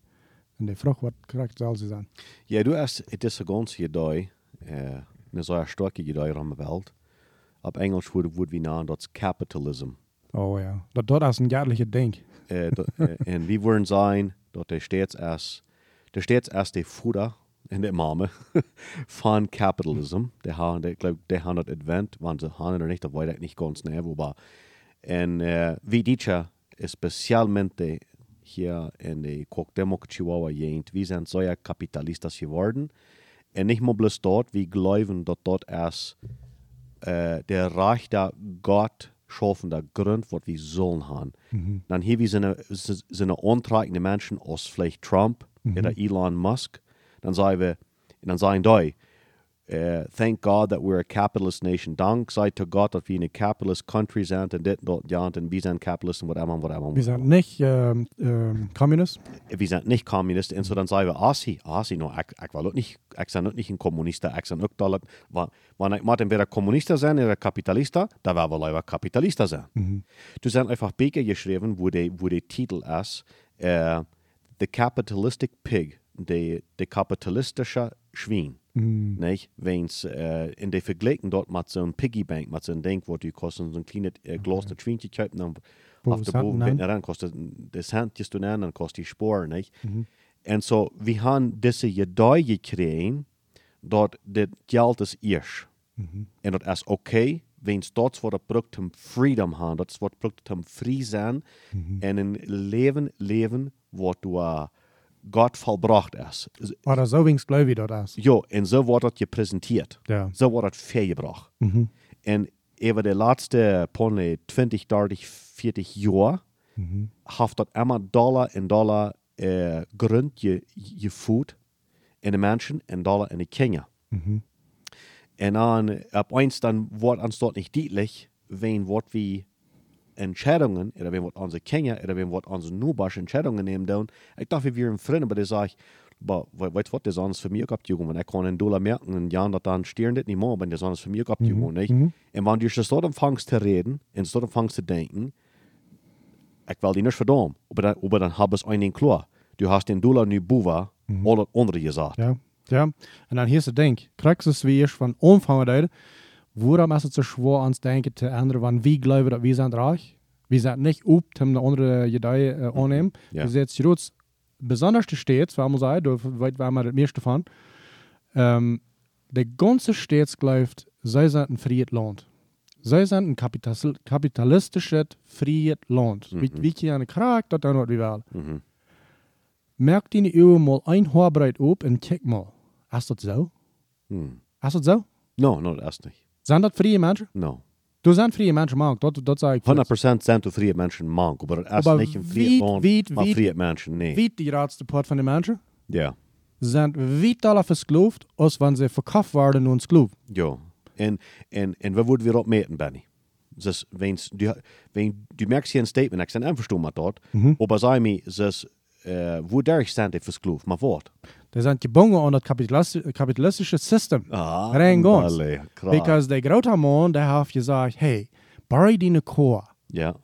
und die was korrekt soll sie sein. Ja, du hast, het is ganze idee, uh, een zeer sterke idee aan de wereld. Op Engels wordt het wie naam, dat is capitalism. Oh ja. Dat, dat is een jaarlijke ding. do- äh, en wie wollen sein, dort der steht erst, der steht erst der Futter in der Mame von Capitalism. Der haben, der glaub, der haben das Advent, wann sie haben oder nicht, da weiß ich nicht ganz näher, wobei. En äh, wie dicha, especialmente hier in der Cuauhtémoc Chihuahua Gegend, wir sind so ja Kapitalistas geworden. Und nicht mal bloß dort, wir glauben, dass dort erst äh, der Reich der Gott schaffen, der Grund, was wir sollen haben. Dann hier wir sind, sind antragende Menschen aus vielleicht Trump oder Elon Musk. Dann sagen wir, dann sagen die, äh, thank God that we're a capitalist nation. Dank sei zu Gott, dass wir eine capitalist country sind und dit, dort, ja, und wir sind Capitalist und whatever, whatever. Wir sind nicht ähm, ähm, Kommunist. wir sind nicht Kommunist, und so dann sagen wir, Asi, Asi, no, ich, ich auch nicht, ich bin nicht ein Kommunist, ich bin auch da, wenn ich mal entweder Kommunist sein oder Kapitalist, da werden wir leider Kapitalist sein. Du sind einfach Bücher geschrieben, wo der wo Titel ist, äh, The Capitalistic Pig, der de kapitalistische Schwein. Nicht? Wenn's äh, in der Vergleichen dort mit so einem Piggybank, mit so einem Ding, wo du kostet so ein kleines äh, Glas okay. Schweinchen kaufen, dann Wo auf der Boden dann kostet das Hand, das du nennen, dann kostet die Spur, nicht? Und so, wir haben diese Idee gekriegt, dort das Geld ist erst. Und das ist okay, wenn es dort was braucht zum Freedom haben, dort was braucht zum frei sein und ein Leben leben, wo du uh, Gott vollbracht ist. Oder so wenigstens glaube ich das ist. Ja, und so wird das gepräsentiert. Ja. So wird das vorgebracht. Und über die letzten Pone 20, 30, 40 Jahre hat das immer Dollar in Dollar äh, Grund ge, geführt in den Menschen und Dollar in die Kinder. Und dann, ab eins dann wird uns dort nicht deutlich, wenn wird wie Entscheidungen, oder wenn wird unsere Kinder, oder wenn wird unsere Nubasch Entscheidungen nehmen tun. Ich dachte, wir aber der sagt, aber we- weißt du was, das ist alles für mich gehabt, Jungen. Wenn ich kann einen Dollar merken, ein Jahr, dat dann stieren das nicht mehr, das ist alles für mich gehabt, Jungen, nicht? Und wenn du das dort anfängst zu reden, und dort anfängst zu denken, ich will die nicht verdammen, aber dann, aber dann hab es einen klar. Du hast den Dollar nu buva, all das andere gesagt. Ja. ja. En dan hier is het ding. Krijg is weer van omvang uit. Waarom is het zo schwer aan het denken te ändern, want wie geloven dat we zijn reich? We zijn niet op om de andere ideeën uh, aannemen. Ja. Dus jetzt groot, besonders de steeds, waar we zeggen, daar weet waar maar het meeste van. Um, de ganze steeds gelooft, zij zijn een vrije land. Zijn een kapitalis kapitalistisches vrije land. Wie, wie je aan de kraak, dat dan wat we wel. Mhm. Merk die Uhr mal ein Haarbreit op en check mal. Ist das so? Hm. Ist das so? No, no, das ist nicht. Sind das freie Menschen? No. Du sind freie Menschen, Mark. Das, das sage ich. 100% sind du freie Menschen mank, aber ist Aber nicht ein wie- freie Land, wie- maar freie Menschen, nee. Wie die grootste part van de mensen Ja. zijn vitaler verskloofd als wanneer ze verkauft door een skloof. Ja. En, en, en we worden weer opmeten, Benny. Dus, wens, du, wenn, du merkst hier ein Statement, ich bin einverstanden mit dort, aber sag mir, das, äh, wo der ich stand, ich verkloof, maar wat? Die zijn gebonden aan het kapitalistische, kapitalistische systeem. Ah, Rein ganz. allee, krass. Because de grote man, die heeft gezegd, hey, barry die koor. Ja.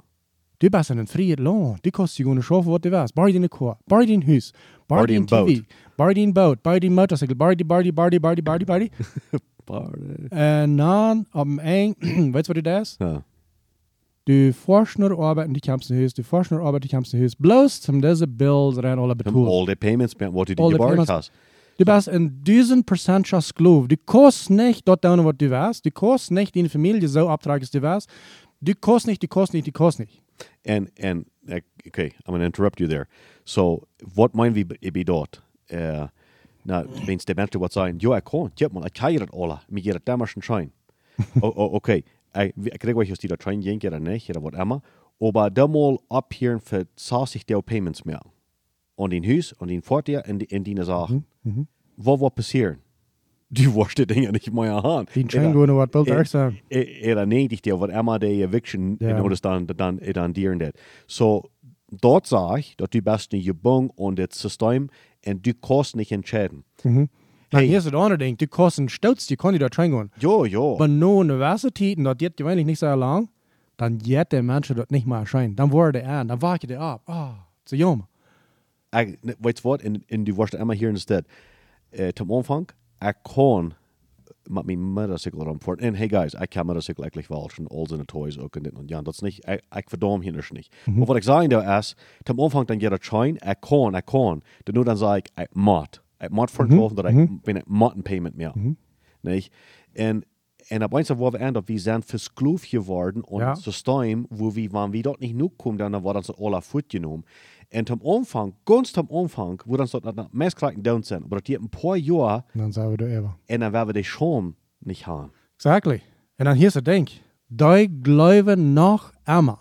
Du bist in een vrije land. Die kost je gewoon schaffen wat je wil. Barry die koor. Barry die huis. Barry die die TV. boot. Barry die boot. Barry die motorcycle. Barry die, barry die, barry die, barry die, barry die, barry die. Party. En dan op een eind, weet je wat het is? Ja. Du forst nur arbeiten, die kommst in Haus, du forst nur arbeiten, die kommst in Haus. Bloß zum diese Bills rein alle betoeld. all the payments, du die the geborgd payments. hast. Du bist in duizend Prozent Sklave. Du kannst nicht dort down, was du weißt. Du kannst nicht deine Familie so abtragen, als du weißt. Du kannst nicht, du kannst nicht, du kannst nicht. And and okay, I'm gonna interrupt you there. So, wat meinen wir bei- dort? Uh, na, wenn's der Mensch wat sagen, ja, ich kann, ja, man, ich kann das alle, mir geht das damals schon schein. okay, ich krieg euch aus dieser Train gehen oder nicht, oder was immer, aber da mal ab hier für 60 der Payments mehr. Und den Haus, und den Fortier, und die, in die Sachen. Was wird passieren? Die wurste Dinge nicht mehr haben. Die going wat Bill Eh, daar zijn. Era 90 der, wat immer die Eviction Ja. ja. notice dan, dan, dan dieren dat. So, dort sag ich, dass du nicht gebunden und das System und du kannst nicht entscheiden. Dan Hey. hier is het andere ding. Kannst een stouts, die daar train gaan. Jo, jo. Aber nur Universität, und das geht gewöhnlich nicht sehr lang, dann geht der Mensch dort nicht mehr erscheinen. Dann wurde er an, dann wagt er ab. Ah, zu jammer. Ich, ne, weißt du was? Und, und du wirst immer hier instead. Äh, zum Anfang, ich kann met mijn motorcycle rondvoort. En hey guys, ik kan motorcycle eigenlijk wel schon all zijn toys en dit en ja, dat is niet, ik, ik verdom hier dus niet. Maar wat ik zei nou is, ten omvang dan jeder schein, ik kan, ik kan. Dan nu dan zei ik, ik moet. Ik moet verkaufen, dat ik ben ik moet een payment meer. Nicht? En, en op eins wo wir end, wir sind verskluft geworden und Ja. System, wo wir, wenn wir dort nicht genug kommen, dann war das alle Foot genommen. Und am Anfang, ganz am Anfang, wo dann so nach Messkleiden down sind, aber das ein paar Jahre, En dan zijn we er even. und dann werden wir die Scham nicht haben. Exactly. En dan hier is het ding. Die geloven nog immer,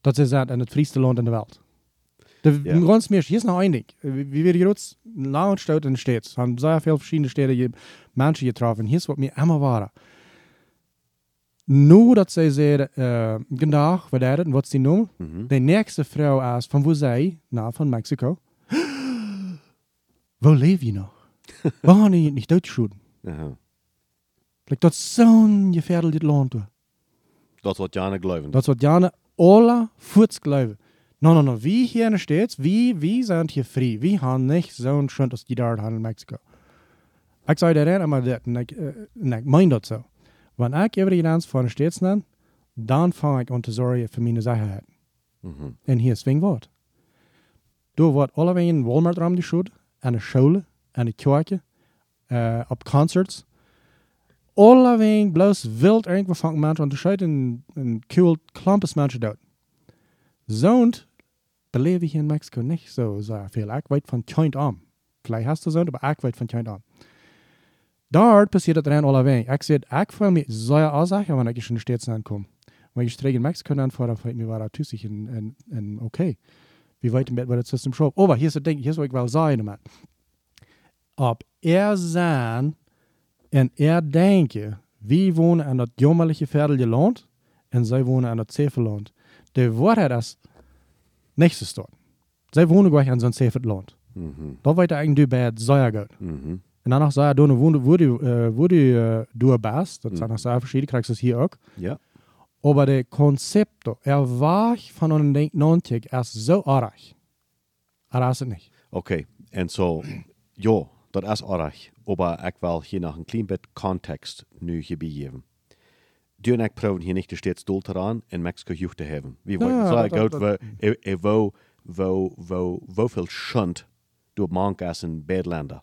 dat ze zijn in het vrieste land in de wereld. De Ja. ganz meer, hier is nog één ding. Wie wir in den States, haben sehr viele verschiedene Städte, je- Menschen getroffen. Hier ist, was mir immer war. Nur, dat zij zeiden, uh, vandaag, wat is het, wat is die noemen? Mhm. De nächste vrouw is van wo zij, nou, van Mexico. Wo leef je nog? Waarom je niet doodgeschoten? Ja. Like, dat is zo'n gefährliches Land. Das ist was Jana glauben. Is wat Jana alle voets geloven. No, no, no, wie hier in de States, wie, wie zijn hier vrij? Wie haben nicht als die daar hadden in Mexico? Ik zei daar immer dit, en ik, uh, en ik meen dat zo. Wanneer ik everything van de States neem, dan vang ik aan te zorgen voor mijn zekerheid. Mhm. En hier swing wat. Door wordt alle in Walmart ram geschoten, aan de scholen, aan de kerken, uh, op concerts. Alle wegen bloos wild irgendwo van mensen, want er schuit een, een cool klampes mensen dood. Zo'n beleef hier in Mexico niet zo sehr veel. Ik weet van kind aan. Vielleicht hast du zo'n, maar ik weet van kind aan. Daar passiert het rein alle wegen. Ik zeg, ik voel me zeer aanzeggen wanneer ik in de States aankom. Maar je in Mexico aanvoeren, fällt mir war da tüssig en, en okay. Wie weit im Bett wird das System schon? Aber hier ist das Ding, hier ist, was ich will sagen, man. Ob er sein en er denke, wir wohnen an das jämmerliche Viertel Land und sie wohnen an das Zefeland. Der Wahrheit ist nächstes dort. Sie wohnen gleich an so einem Zefeland. Mhm. Da wird er eigentlich bei sehr gut. Mhm. Und danach sei er, da wo du, du, äh, wo du, äh, bist, das sind noch sehr verschiedene, kriegst du es hier auch. Ja. Aber der Konzept, er war von einem Denk 90 erst so. Aber das ist es nicht. Okay. En so, ja, dat is aardig. Aber ik wil hier nog een klein bit context nu geven. Du en ik probeer hier niet de steeds doel te aan in Mexico jucht te hebben. Wie Ja, weten zo dat- goed, dat- we, e- e- wo, wo, wo, wo veel schunt door mankas in bedlanden.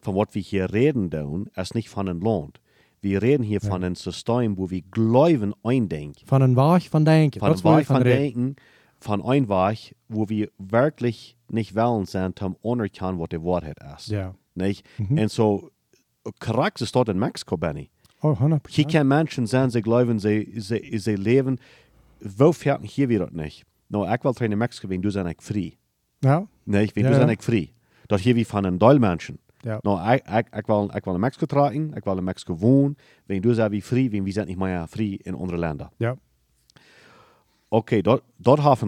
Van wat we hier reden doen, is niet van een land. We reden hier van een systeem waar we geloven eindenken. Von einem Wach von Denken. Wollte Weg ich von denken, van een Weg, wo wir wirklich nicht wollen sind, um anerkennen, was die Wahrheit ist. Ja. Nicht? Und so, korrekt ist dort in Mexiko, Benny. Oh, 100 Hier können Menschen sein, sie glauben, sie, sie, sie leben, wo fährt hier wieder nicht? No, ich will in Mexiko, wenn du sein ich frei. Ja. Nicht? Wenn Ja, du sein ja. ich frei. Dort hier wie von einem Teil Menschen. Ja. No, ich, ich, ich, will, ich will in Mexiko tragen, ich will in Mexiko wohnen, wenn du sagst, wie frei, wenn wir sind nicht mehr frei in andere Länder. Ja.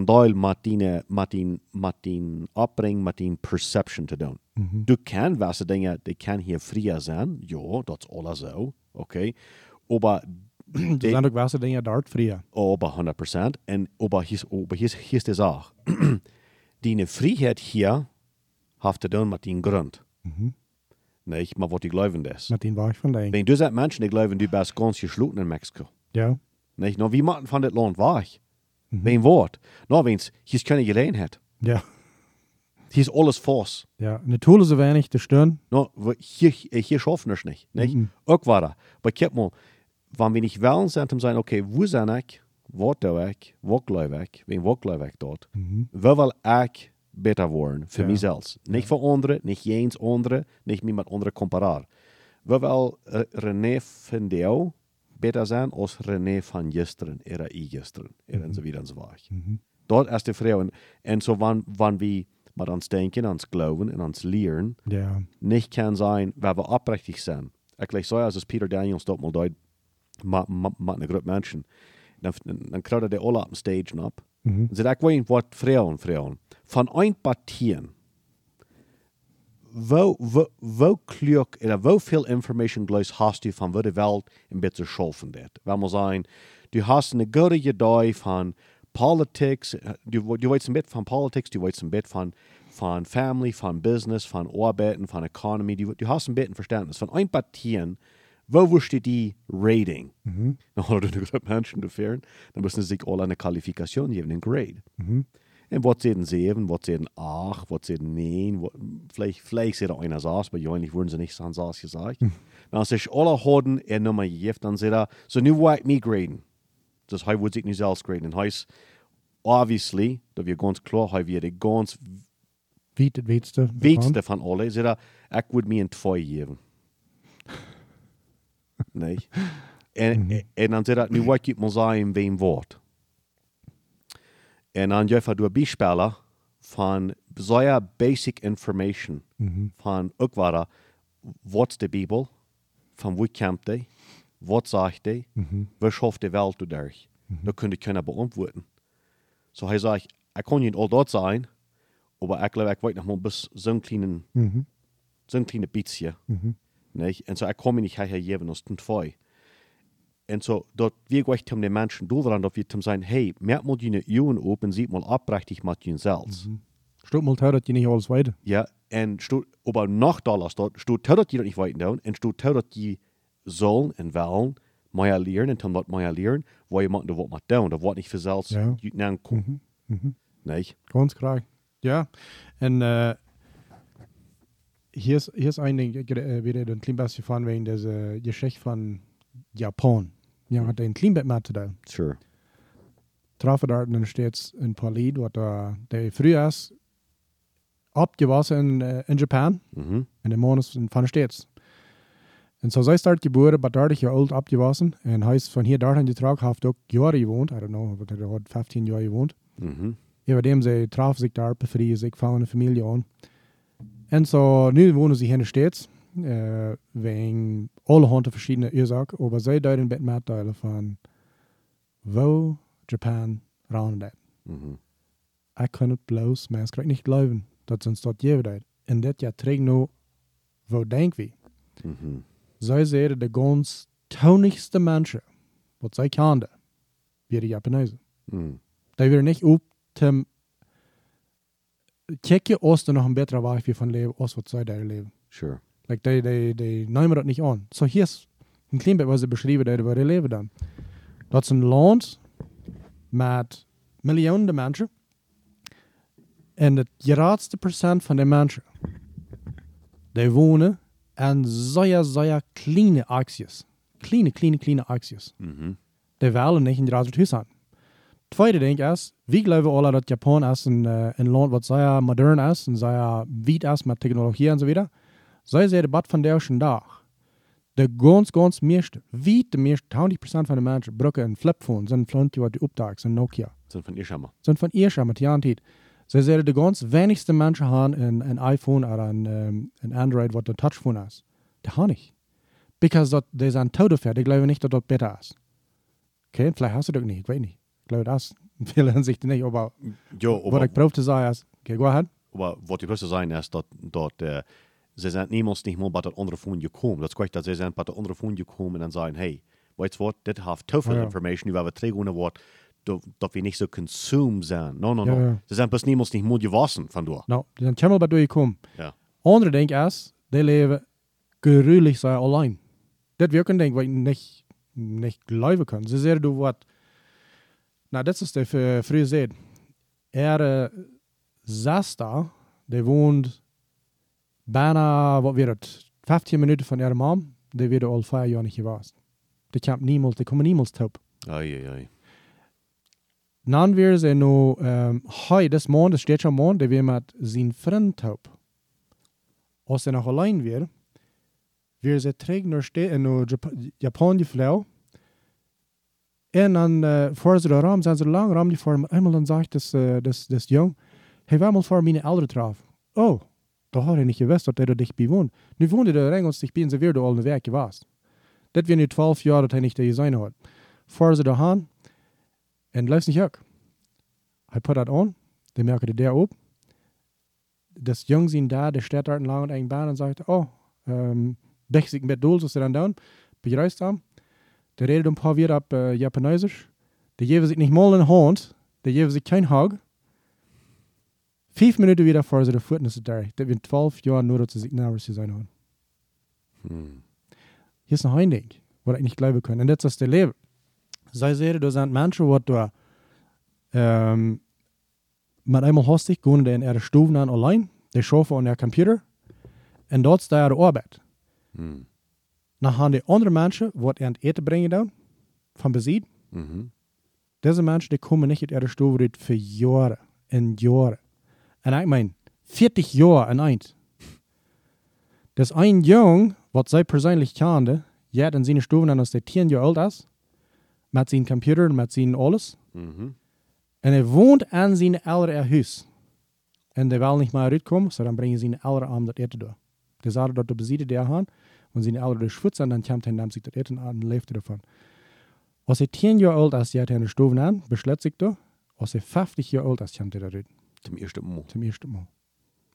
Deel met die, met die, met die opbreng, met die perception te doen. Du kan visse dingen, die kan hier vrij zijn. Ja, dat is alles. Oké. Maar, Das die, sind auch gewisse Dinge dort früher. aber 100%. En, aber hier, aber hier, hier ist die Sache. die vrijheid hier heeft te doen met die grond. Nicht, maar wat die geloven is. Mit dem Wach von Denken. Wenn du sagst, Menschen, die glauben, du bist ganz geschloten in Mexiko. Ja. Nicht? No, wie machen von das Land weg? Wen Wort? No, wenn's, hier ist keine Gelegenheit. Ja. Hier ist alles Force. Ja. Eine Tool so wenig, das stören. No, hier, hier schaffen wir es nicht. nicht? Auch weiter. Aber kijk mal, wenn wir nicht wollen, sind wir sagen, okay, wo sind ich? Wo tue ich? Wo glaube ich? Wen wo glaube ich dort? Wo will ich besser worden für Ja. mich selbst? Nicht für andere, nicht jens andere, nicht mit anderen comparar. Wo will äh, René van Deel besser sein als René van gestern, era i gestern, und so weiter und so weiter. Dort ist die Frau. Und, so, wann, wann wir mit uns denken, uns glauben und uns lehren, Ja. nicht kann sein, weil wir aufrichtig sind. Ich gleich so, als Peter Daniels dort mal dort mit, mit, mit einer Gruppe Menschen. Dann, dann kriegt er die alle auf dem Stage ab. Und sagt, ich weiß, was Frauen, Frauen, von ein Partien, wo, wo, wo klug, oder wo viel Information gleich hast du von wo die Welt ein bisschen schaffen wird. Wenn man sagen, du hast eine gute Idee von Politics, du, du weißt ein bisschen von Politics, du weißt ein bisschen von, von Family, von Business, von Arbeiten, von Economy. Du, du hast ein bisschen Verständnis. Von ein Partien, wo wusste die Rating? Mhm. Haben du gesagt, Menschen dafür, dann müssen sie sich alle eine Qualifikation geben, einen Grade. Mhm. Sie denn sieben, was sie denn acht, was sie denn neun, wat- vielleicht, vielleicht sieht einer saß, aber eigentlich wurden sie nicht so saß gesagt. Dann sich alle Hoden in Nummer gegeben, dann sagt er, so nu wollt mich graden. Das heißt, würde sich nicht selbst graden. Heißt, obviously, da wir ganz klar, haben wir die ganz Wie het wetste. Wichtigste van alle, zeg dat, ik moet me een twee geven. Nee. En, en dan zeg dat, nu wat je moet zeggen, wem woord. En dan geef je door bijspelen van zo'n basic information Mhm. van wat is de Bijbel, van wie komt die, wat zegt die, Mhm. was schafft de Welt door. Dat kun je kunnen beantwoorden. Zo hij zegt, ik kon niet al dat zijn, maar ik geloof, ik weet nog maar bis zo'n kleine, Mhm. zo'n kleine beetje. Mhm. Nicht? Und so, ich komme nicht hierher geben aus den zwei. Und so, dort wir gleich zum den Menschen durchran, dass wir zum sagen, hey, merkt mal die Jungen oben, sieht mal abrechtig mit ihnen selbst. Stot mal tau dat je niet alles weet. Ja, und steht, aber noch da lasst dort, steht dass die das nicht weiter down, und steht dass die sollen und wollen, mehr lernen, und dann was mehr lernen, wo jemand da was mit down, da was nicht für selbst, Ja. die nennen kommen. Mhm. Mhm. Nicht? Ganz graag. Ja. En uh, hier, is, hier is een ding, ik uh, weer een klein beetje van wegen deze geschichte van Japan. Ja, had een klein beetje met te doen. Sure. Trafen daar dan steeds een paar lied wat uh, de früher is opgewassen in, in Japan. Mhm. En de man is van steeds. En zo zij start geboren, maar 30 jaar oud opgewassen. En hij is van hier daarheen getrokken, heeft ook jaren gewoond. I don't know, wat hij had 15 jaar gewoond. Mhm. Ja, dem sie traf sich da, befrieden sich, fangen eine Familie an. Und so, nu wohnen sie hier in der Stadt, äh, wegen allerhand verschiedene Ursachen, aber sie deuten mit Mitteilen von, wo Japan randet. Mhm. Ich kann nicht bloß, maar ich kann nicht glauben, dass uns dort geben deut. Und das ja trägt nur, wo denk wir? Mhm. Sie sehen die ganz taunigste Menschen, was sie kennen, wie die Japanesen. Mhm. Dat weer niet op te kijken als er nog een betere weg van leven als wat zij daar leven. Sure. Like, die, die, die nemen dat niet aan. Zo hier is een klein beetje wat ze beschrijven dat die leven dan. Dat is een land met miljoenen mensen. En het grootste procent van de mensen, die wonen in zeer, zeer kleine acties. Kleine, kleine, kleine acties. Mhm. Die willen niet in het huis aan. Tweede ding is, we geloven alle dat Japan is een, uh, een land wat zeer modern is en zeer wiet is met technologie en zo verder. Zij zeggen dat van deze dag. De ganz, ganz meeste, wie de meeste, 20% van de mensen gebruiken een flipphone, zijn flantje wat die optaakt, zijn Nokia. Sind von ihr mal. Zijn van eerst met die aan tijd. Zij zeggen de ganz wenigste mensen hebben een, een iPhone een, um, een Android wat een touchphone is. Die hebben niet. Because dat, die zijn te ver, die geloven niet dat dat beter is. Okay, vielleicht hast du das nicht, ich weiß nicht. Ich glaube, das in vielen Hinsichten nicht, aber was aber ich probiere zu sagen ist, okay, go ahead. Aber was die Größte sein ist, dass, dass äh, sie sind niemals nicht mal bei der anderen Phone gekommen. Das ist gleich, dass sie sind bei der anderen Phone gekommen und dann sagen, hey, weißt du was, das hat zu viel Ja. Information über Verträge und was, dass wir nicht so consume sind. No, no, Ja, no. ja. Sie sind bis niemals nicht mal gewassen von dort. Nou, die zijn helemaal bij doorgekomen. Ja. Andere ding is, die leven gruwelijk zijn alleen. Dat weer een ding wat je niet, niet geloven kan. Ze zeggen du wat, nou, dat is de v- vroeger zei. Er uh, zesde, die woont bijna, wat weer het, 15 minuten van haar mam, die werden al vijf jaar niet geweest. Die komt niemals, die komen niemals top. Ai, ai, ai. Dan weer ze nu, um, hoi, das maand, das steht schon maand, die weer met zijn vriend top. Als ze nog alleen weer, weer ze terug naar, ste- naar Jap Japan gevlogen. En dan, uh, voor ze de raam zijn ze lang raam voor eenmaal dan zegt das, uh, das, das jong, hij wil mal voor mijn ouderen traf. Oh, da had hij niet gewusst dat hij er dichtbij woont. Nu woonde hij er ons dichtbij en ze weer al een week geweest. Dat weer nu twaalf jaar dat hij niet daar zijn had. Voor ze daar gaan, en luister nicht ook. Hij put dat aan, die merken de der op. Das Jung sind da, der steht dort lang und eng Bahn und sagt, oh, ähm, bech sich mit Dol, was sie dann down, bereist haben. Der redet ein paar Wörter ab äh, Japanesisch. Der geben sich nicht mal in die Hand, der geben sich kein Hug. Vijf minuten weer voor ze de voeten is daar. Dat we 12 jaar nodig naar ze zijn. Hm. Hier ist noch ein Ding, was ich nicht glauben kann. Und das ist das Leben. Sei sehr, da sind Menschen, die da ähm, mit einmal hastig gehen die in ihre Stufen an allein, die schaffen an der Computer und dort ist ihre Arbeit. Hm. Dann haben die andere Menschen, die an Eten bringen dann, von Besitz. Mhm. Diese Menschen, die kommen nicht in ihre Stufe für Jahre und Jahre. Und ich meine, 40 Jahre in eins. Das ein Jung, was sie persönlich kannte, jetzt in seine Stufen an, als der 10 Jahre alt ist, mit seinem Computer und mit seinem alles. Mhm. Und er wohnt an seinem älteren Haus. Und der will nicht mehr rauskommen, so dann bringen sie ihn älteren an das Eten durch. Der sagt, dort besiedelt der haben, und seine älteren schwitzen, dann kommt er und sich das Eten an und lebt davon. Als er 10 Jahre alt ist, hat er eine Stufe an, beschlägt sich da. Als er 50 Jahre alt ist, kommt er da raus. Zum ersten Mal. Zum ersten Mal.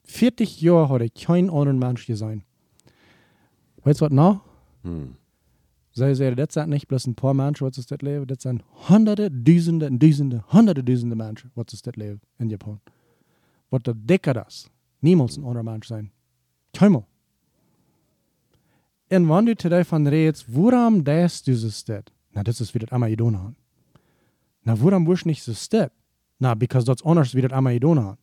40 Jahre hat er kein anderer Mensch gesehen. Weißt du was noch? Hm. Sei sehr, das sind nicht bloß ein paar Menschen, was ist das Leben, das sind hunderte, Dutzende, Dutzende, hunderte, Dutzende Menschen, was ist das Leben in Japan. Was der Dicker das, niemals ein anderer Mensch sein. Keinmal. Und wenn du today von redest, warum das so steht? Na, das ist wie das Armageddon haben. Na, warum wirst du nicht so steht? Na, because das anders wie das haben.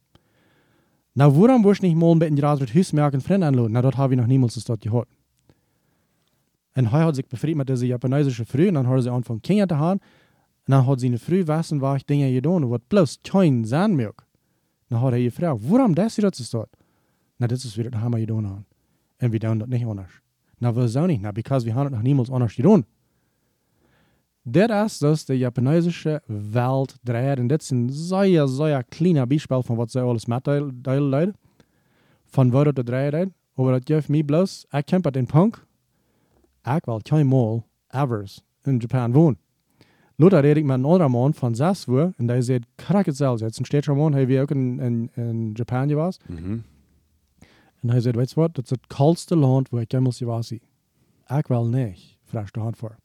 Na, warum wirst nicht mal bisschen gerade mit Hüsmerk und Freund anladen? Na, dort habe ich noch niemals das dort gehört. Und heute hat sich befriedigt mit dieser japanesischen Früh und dann hat sie angefangen Kinder zu haben. Und dann hat sie eine Früh wissen, was ich Dinge getan habe, bloß kein Sandmilch. Dann hat er gefragt, warum das ist das dort? Na, das ist wieder das haben wir getan haben. Und wir tun das nicht anders. Na, wieso nicht? Na, because wir haben das noch niemals anders getan. Das ist das die japanesische Welt. Und das ist ein sehr, sehr kleiner Beispiel von was sie alles mitteilen. Von wo das dreht. Aber das gibt mir bloß, ich kämpfe den Punkt, ich will kein Mal ever in Japan wohnen. Luther rede ich mit einem anderen Mann von Saswur und der sagt, kracket selbst. Jetzt ein städtischer Mann, hey, wir auch in, in, in Japan. Mhm. Und er sagt, weißt du was, das ist das kälteste Land, wo ich gewesen bin. Ich will nicht, fragst du Hand vor.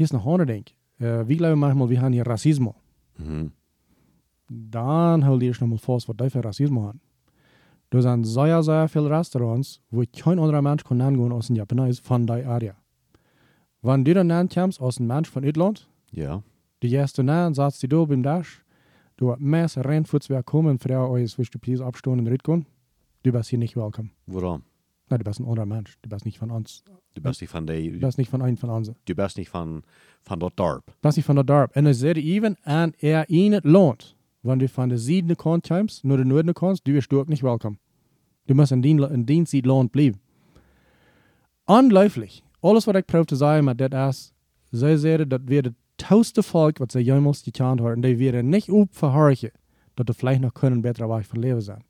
Hier ist noch ein Ding. Äh, wir glauben manchmal, wir haben hier Rassismus. Mhm. Dann hol dir nochmal fast, was die für Rassismus haben. Da sind sehr, sehr viele Restaurants, wo kein anderer Mensch kann hingehen aus dem Japanes von der Area. Wenn du dann kommst aus einem Mensch von Irland, Ja. die erste Nahen sagst du da beim Dash, du hast für zwei kommen, Frau, euch willst du please abstehen und reden Du bist hier nicht willkommen. Warum? Nein, du bist ein anderer Mensch. Du bist nicht von uns. Du bist nicht von der, Du bist nicht von einem von uns. du bist nicht von, von dort Dorp. Du bist nicht von der Dorp. Und es sehe even an er ihnen lohnt. Wenn du von der Süden kommst, nur der Norden kommst, du bist dort nicht willkommen. Du musst in den, in den Süd Land bleiben. Unläuflich. Alles, was ich probiere zu sagen, mit das ist, sie sagen, das wäre das tauste Volk, was sie jemals gekannt haben. Und die wären nicht aufverhorchen, dass die vielleicht noch können besser Weg von Leben sein.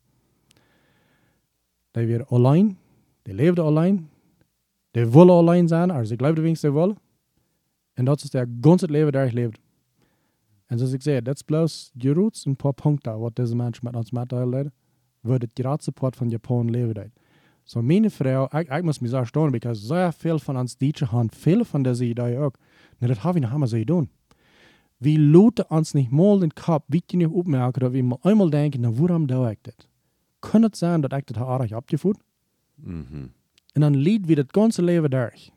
Die wären allein, die leben allein, die wollen allein sein, also sie glauben wenigstens, sie wollen. Und dat is der ganze Leben, der ich lebt. Und zoals ik zei, dat is bloos die roots een paar Punkte, wat deze mensen met ons mitteilen, waar het graadsupport van Japan leven deed. So meine Frau, ich, ich muss mich so erstaunen, weil sehr viel von uns Deutschen haben viele von dieser Idee auch. Na, das habe ich noch einmal so getan. Wir luten uns nicht mal den Kopf, wie die nicht aufmerken, dass wir mal einmal denken, na, warum da ich das? Kann es sein, dass ich das auch abgeführt? Mhm. Und dann liegt wir das ganze Leben durch.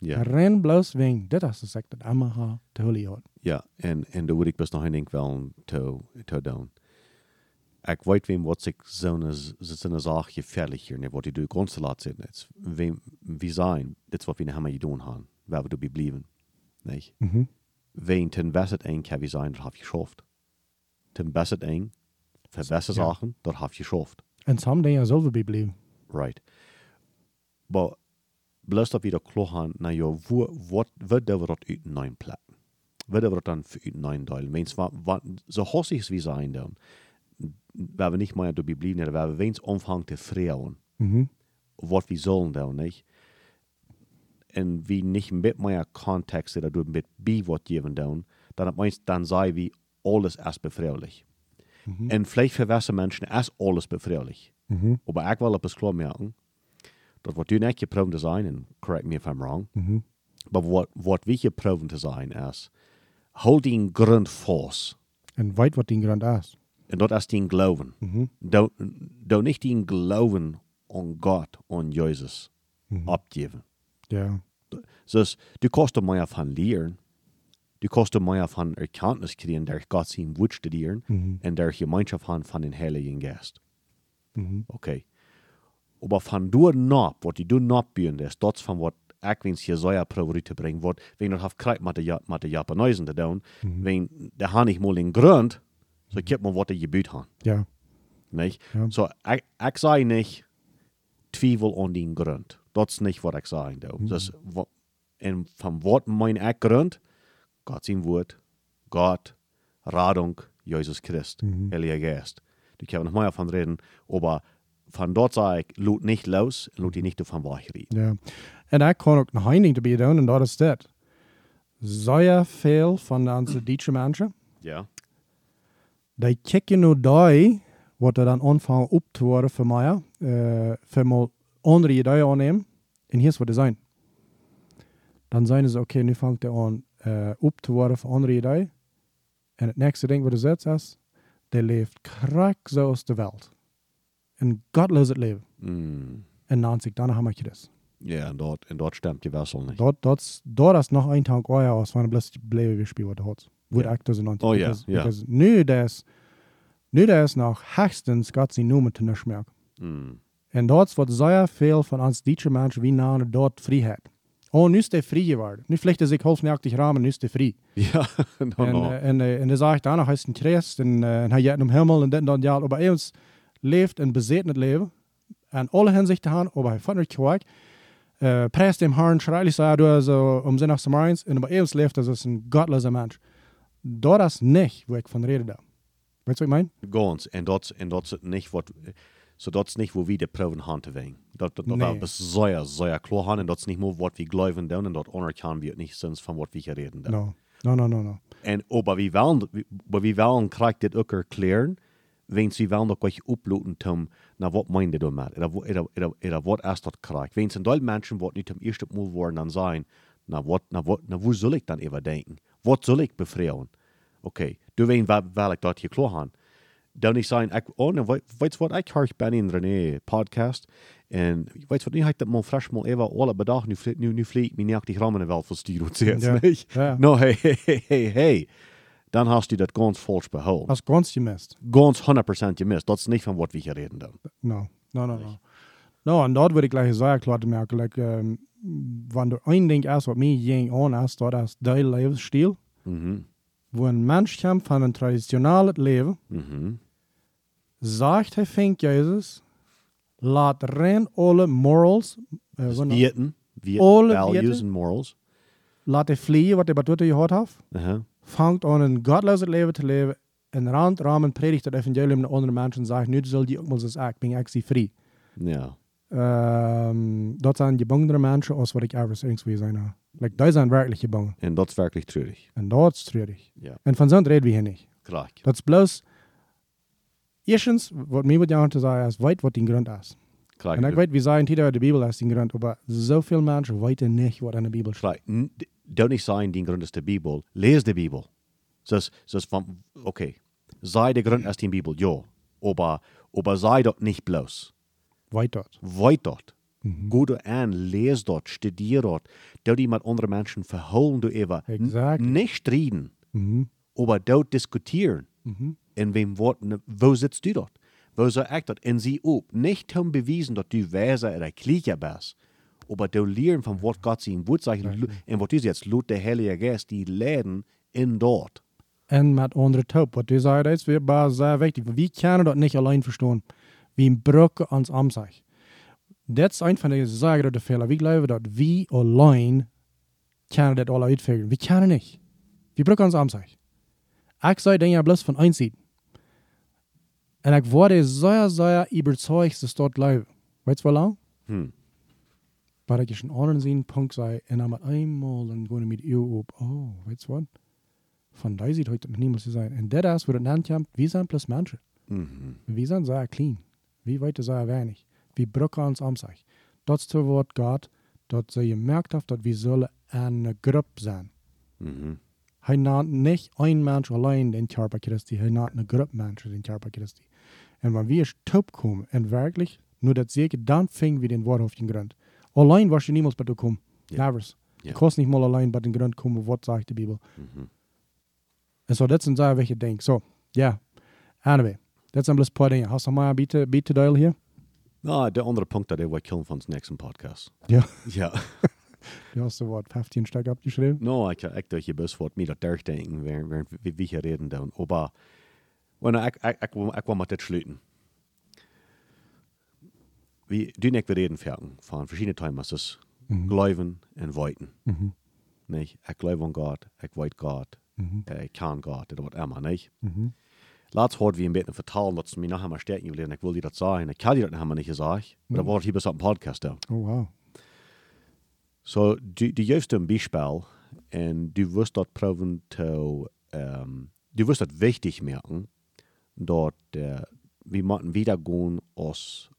Ja. Ren bloos wegen, dit is de dat allemaal te hullen. Ja, en, en daar wil ik best nog een ding wel te, te doen. Ik weet wem wat zich zo'n zaak gefährlich hier, wat die door grond laat zitten. Het wem wie zijn, dit is wat we hebben gedaan hebben, waar we erbij blijven. Nee. Mhm. Wen ten beste eng kan we zijn, dat heb je geschafft. Ten beste eng, voor beste Ja. zaken, dat heb je geschafft. En some dingen zullen we blijven. Right. Dat we dat klar haben, na ja, wo, we dat uit een plek? Wat doen we dat dan voor uit een deel? Mens, wat, wat, zo hossig wie zijn dan, waar we niet meer door blijven, waar we wens omvang te vreeuwen, Mhm. wat we zullen doen, niet? En wie niet met meer context dat door met bij wat geven doen, dan het meest, dan zijn we alles als bevrouwelijk. Mhm. En vielleicht für Menschen ist alles befreulich. Mhm. Aber ich will etwas klar merken, was du nicht geproben zu sein, and correct me if I'm wrong, Mhm. aber was, was wir geproben zu sein ist, hol den Grund fast En weet wat die grond is. En dat is die geloven. Mhm. Du, du nicht die geloven an Gott, an Jesus, Mhm. abgeben. Ja. Dus du kannst meer van leren. Du kannst meer van erkenntnis kriegen, der Gott sein Wort studieren Mhm. en der Gemeinschaft haben von den Heiligen Geist. Mhm. Okay. Aber von du nach, was du nachbieren, das dort von was ich wenn hier so Priorite bringen wird, wenn du hast Kreis mit der mit der Japanesen zu tun, wenn der han nicht mal den Grund, so gib mir was der Gebüt haben, Ja. nicht? Ja. So ich, ich sage nicht Zweifel an den Grund. Das ist nicht, was ich sage. Mhm. Das wa- und von was mein ich Grund? Gott sein Wort, Gott, Radung, Jesus Christ, Heiliger Geist. Du kannst noch mehr davon reden, aber von dort sage ich, lut nicht los, lut die nicht davon wegreden. Ja. En ik kon ook nog één ding te bij doen, en dat is dit. Zeer veel van onze Duitse mensen, Ja. die kijken nu daar, wat er dan aanvangen op te worden voor mij, uh, voor mal andere ideeën aannemen, en hier is wat er zijn. Dan zijn ze, oké, nu vangt er aan uh, op te worden voor andere ideeën. En het nächste ding wat er zit is, die leeft krak zoals de wereld. Een godloos het leven. Mm. En dan zeg ik, dan heb je das. Ja, en dort, en dort stimmt die Wessel nicht. Dort, dort, dort ist noch ein Tag euer aus, wenn bloß die Bleibe gespielt hat. Wurde Ja. aktuell so Oh ja, ja. Nu das, nu das noch höchstens Gott sie nur mit nicht mehr. Mm. Und dort wird sehr viel von uns deutschen Menschen wie nahe dort Freiheit. Oh, nu ist der frei geworden. Nu vielleicht sich halfnächtig rahmen, nu ist der frei. Ja, no, En, no. eh, en, eh, en dan zag ik daarna, hij is een Christ en, eh, en hij gaat om hemel en dit en dat. Ja, maar bij ons leeft een bezeten leven. En alle hinzichten aan, aber hij van het kwak. Uh, prijst dem Herrn, schreilich sei du also um sie nach Samarins. Und bei uns leeft als een gottloser Mensch. Dat is niet wo ik van rede da. Weißt du, was ich meine? Ganz. En dat, en dat is niet wat, so dat is niet wo wir de proeven hand te wegen. Dat, dat, dat Nee. is zeer, zeer klar haben en dat is niet meer wat wir glauben doen en dat anerkennen wir nicht sinds van wat wir hier reden. No. No, no, no, no. En aber wie wollen, aber wie wollen krijgt dit ook erklären, wenn sie wollen doch euch uploaden zum, na wat meint ihr damit? Oder, oder, oder, oder wat ist das krijgt? Wenn es ein Teil Menschen wat nicht zum ersten Mal wollen, dann sein, na wat, na wat, na wo soll ich dann even denken? Was soll ich befreien? Okay, du wen wel ik dat hier klar haben. Dan ich sagen, ich, oh, ne, weißt du was, ich höre Benny und René Podcast, en weißt du was, ich habe das mal frisch mal even alle bedacht, nu, nu, nu vliegt mir nicht die Rahmen wel verstuurd, Ja. nicht? Ja. No, hey, hey, hey, hey, hey. Dan hast du das ganz falsch behouden. Dat is ganz gemist. Ganz 100% gemist. Dat is niet van wat we hier reden dan. No, no, no, no. No, en dat wil ik gleich sehr klar te merken. Like, um, wanneer er één ding is wat mij ging aan is, dat is de levensstil. Mhm. wo ein Mensch kommt von einem traditionellen Leben, Mhm. sagt er, fängt Jesus, laat rein alle Morals, äh, so, Weten, weten, Alle values and morals. laat er fliehen, wat er bij Tote gehad heeft, Uh-huh. Fangt an een godloos leven te leven, en randramen predigt het evangelium naar andere mensen en zegt, nu zal die ook zoals ik, ben ik zie vrij. Ja. Um, dat zijn gebangere mensen als wat ik ergens irgendwie zijn. Like, die zijn werkelijk gebangen. En dat is werkelijk treurig. En dat is treurig. Ja. En van zo'n reden we hier niet. Graag. Dat is bloos, eerstens, wat mij wat jou te zeggen is, weet wat die grond is. Graag. En ik weet, we zeggen hier de Bibel is die grond, maar zoveel mensen weten niet wat in de Bibel staat. Graag. N- d- Doe niet zijn die grond is de Bibel. Lees de Bibel. Dus, dus van, oké. Zij de grond is die Bibel, ja. Aber, aber sei dat niet bloos. Weet dat. Weet dat. Goed aan, lees dat, studeer dat. Doe die met andere mensen verholen, doe even. N- Exactly. Niet strijden. Mhm. aber dort diskutieren. Mhm. In wem Worten, wo sitzt du dort? Wo soll ich dort? In sie ob. Nicht um bewiesen, dass du weiser oder klüger bist. Aber du lernen von was Gott sie im Wort sagt. Und was ist jetzt? Lut der Heilige Geist, die leiden in dort. En met andere taub. Wat u zei, dat is weer baar zeer wichtig. We kunnen dat niet alleen verstaan. We brücken ons aan zich. Dat is een van de zaken de Fehler. We geloven dat we alleen kunnen dat alle uitfiguren. We kunnen niet. We brücken ons aan zich. Ik zei dingen bloß van één zijde. En ik word zeer, zeer überzeugt, dat dat geloven. Weet je wel? Hm. Maar ik is een anderen zien Punkt zei, en dan met eenmaal dan gewoon met op, oh, weet je wat? Van daar ziet heute niemand te zijn. En dat is, wat het ja, we zijn plus mensen. Mhm. We zijn zeer clean. We weten zeer weinig. We brücken ons aan zich. Dat is het woord God, dat ze gemerkt heeft dat we zullen een groep zijn. Mhm. Hij naat niet een mens alleen den Körper Christi, hij naat een groep mensen den Körper Christi. En wanneer we eens top komen en werkelijk, nur dat zeker dan vingen we den Wort auf den Grund. Allein was je niemals bij de komen. Ja. Never. Ja. Je kost niet mal alleen bij den Grund komen, wat zegt de Bibel. Mhm. En zo, dat zijn zaken wat je denkt. Zo, ja. Anyway, dat zijn bloß een paar dingen. Hast du nog maar bieten, bieten deel hier? Nou, de andere Punkt, dat wir killen von uns nächsten Podcast. Ja. Ja. Du hast so wat 15 Stück abgeschrieben. No, ik dacht je best wat meer dat terugdenken, während, wir, hier reden. Aber, bueno, ik, ik, ik, wil- ik wil met dit sluiten. We doen ik weer reden vergen van verschillende thema's. Mhm. Geloven en weten. Mhm. Nee, ik geloof aan God, ik weet God, Mhm. ik kan God, dat wordt immer, niet? Mhm. Laatst hoort wie een beetje vertalen, dat ze me nog einmal sterken willen. Ik wil die dat zeggen. Ik die dat einmal niet gezegd. Maar dat Mhm. wordt hier zo'n podcast. Oh, wow. So, du, geeft een Beispiel en du wirst dort proben zu, ähm, du wirst das wichtig merken, dort, äh, wir müssen wieder gehen, aus,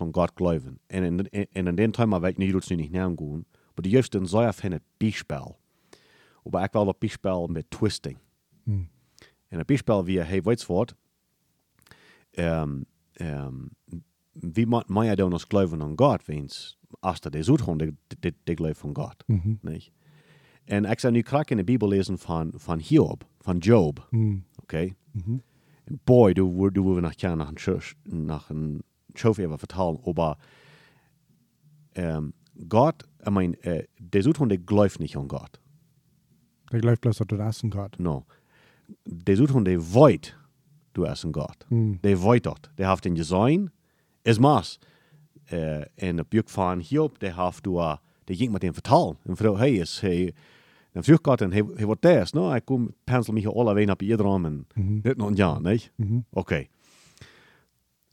an Gott glauben. Und in, in, in, in den Thema werde ich nicht, nicht näher gehen, aber du geeft een sehr feine Beispiel. Aber ich will das Beispiel mit Twisting. En een Beispiel wie, hey, weet je wat? Um, um, wie moet mij dan als geloven aan God, wens als dat is uitgaan, de, de, de geloof aan God. Mhm. Niet? En ik zou nu graag in de Bijbel lezen van, van Hiob, van Job, Mhm. oké? Mhm. En boy, du, du, du gerne nach een, Scho- nach Schof even vertellen, aber um, Gott, ich meine, äh, der uitgaan, der gelooft nicht an Gott. Der gleicht bloß, dass du das essen kannst. No. Der uitgaan, der weet, du ist ein Gott. Mhm. De weet dat. De heeft een design. Is mas. Uh, en op juk van Hiob, de heeft du, uh, de ging met hem vertalen. En vroeg, hey, is hij, dan vroeg God, en hij, hij wordt des, no? Ik kom, pensel mich alle ween op ieder raam en Mhm. dit nog een jaar, nee? Mhm. Oké.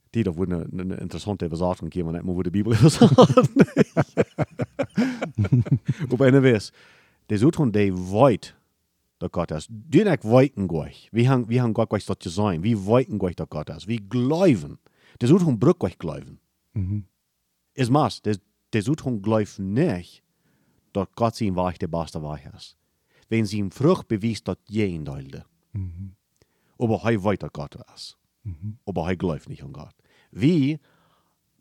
Die, dat wordt een, een interessante bezating geven, net maar voor de Bibel gesagt. Op een wijze. De zoekt gewoon, de weet dat God is. Die ik weten goich. Wie han, wie han God goich dat je zijn. Wie weten goich dat God is. Wie geloven. De zoekt gewoon brug goich geloven. Mhm. Is mas, de, de zoekt gewoon geloven niet dat God zijn weg de beste weg is. Wenn sie ihm vrucht bewijst dat je in deelde. Mhm. Aber hij weet dat God is. Mhm. aber er glaubt nicht an Gott. Wie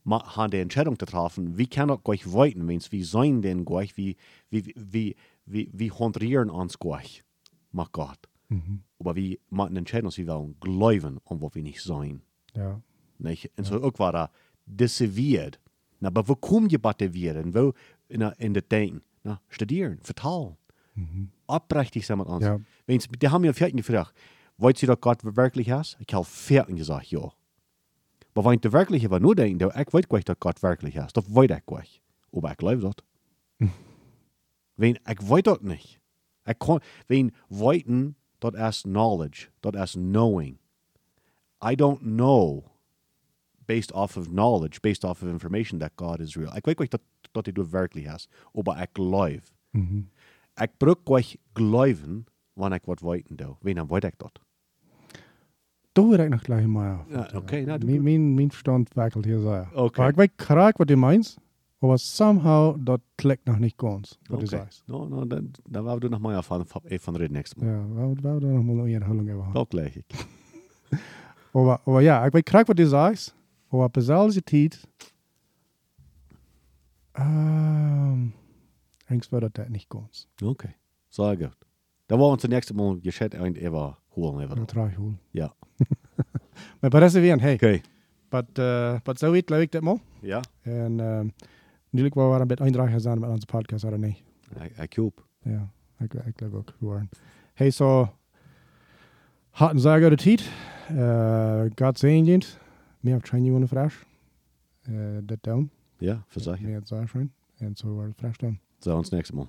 haben die Entscheidung zu treffen, wie kann das gleich weiten, wenn wie sein denn gleich, wie, wie, wie, wie, wie honorieren uns gleich mit Gott. Mhm. Aber wie machen Entscheidung, sie wollen glauben an was wir nicht sein. Ja. Nicht? Und so auch war da desilviert. Na, aber wo bitte wieder? Und wo in, der- in der Denken? Na, studieren, vertalen. Mhm. Abrechtig sein mit uns. Ja. Wenn's, die haben mir vierten gefragt, wollt ihr, dass Gott wirklich ist? Ich habe vierten gesagt, ja. Aber wenn du wirklich aber nur denkst, ich weiß gleich, dass Gott wirklich ist, das weiß ich gleich. Aber ich glaube das. wenn, ich weiß das nicht. Ich kann, wenn weiten, das ist knowledge, das ist knowing. I don't know based off of knowledge, based off of information that God is real. Ich weiß gleich, dass, dass er wirklich ist. Aber ich glaube. Mhm. Ik bruk gleich glauben, wann ich was weiten do. Wen dann weiß ich das? Ich noch gleich mal. Ja, okay, na, du- mein, mein Verstand wackelt hier sehr. Okay. Aber ich weiß gerade, was du meinst, aber somehow, das klickt noch nicht ganz, du Okay. sagst. No, no, dann, dann werden wir noch mal von, von, eh, von reden Mal. Ja, wir wir da noch mal eine Erhellung überhaupt. Doch gleich. ich. Aber, aber ja, ich weiß gerade, was du sagst, aber bei solcher Zeit, ähm, eigentlich wird das nicht ganz. Okay. Sehr Dann wollen wir uns das nächste Mal gescheit ein Eva holen. Eva. Das trage ich wohl. Ja. Maar bij deze weer, hey, Okay. wat, uh, zo weet, leuk ik dat mal. Ja. En wel we een beetje eindragen zijn met onze podcast, oder niet? Ich, ich glaube. Ja, ook. we waren. Hey, so, had een zeer goede tijd. Uh, God zegen je. Meer of train je een vraag. Uh, dat doen. Ja, verzeichnen. Meer het zeer schön. En zo wordt het vraag dan. So, uns nächstes Mal.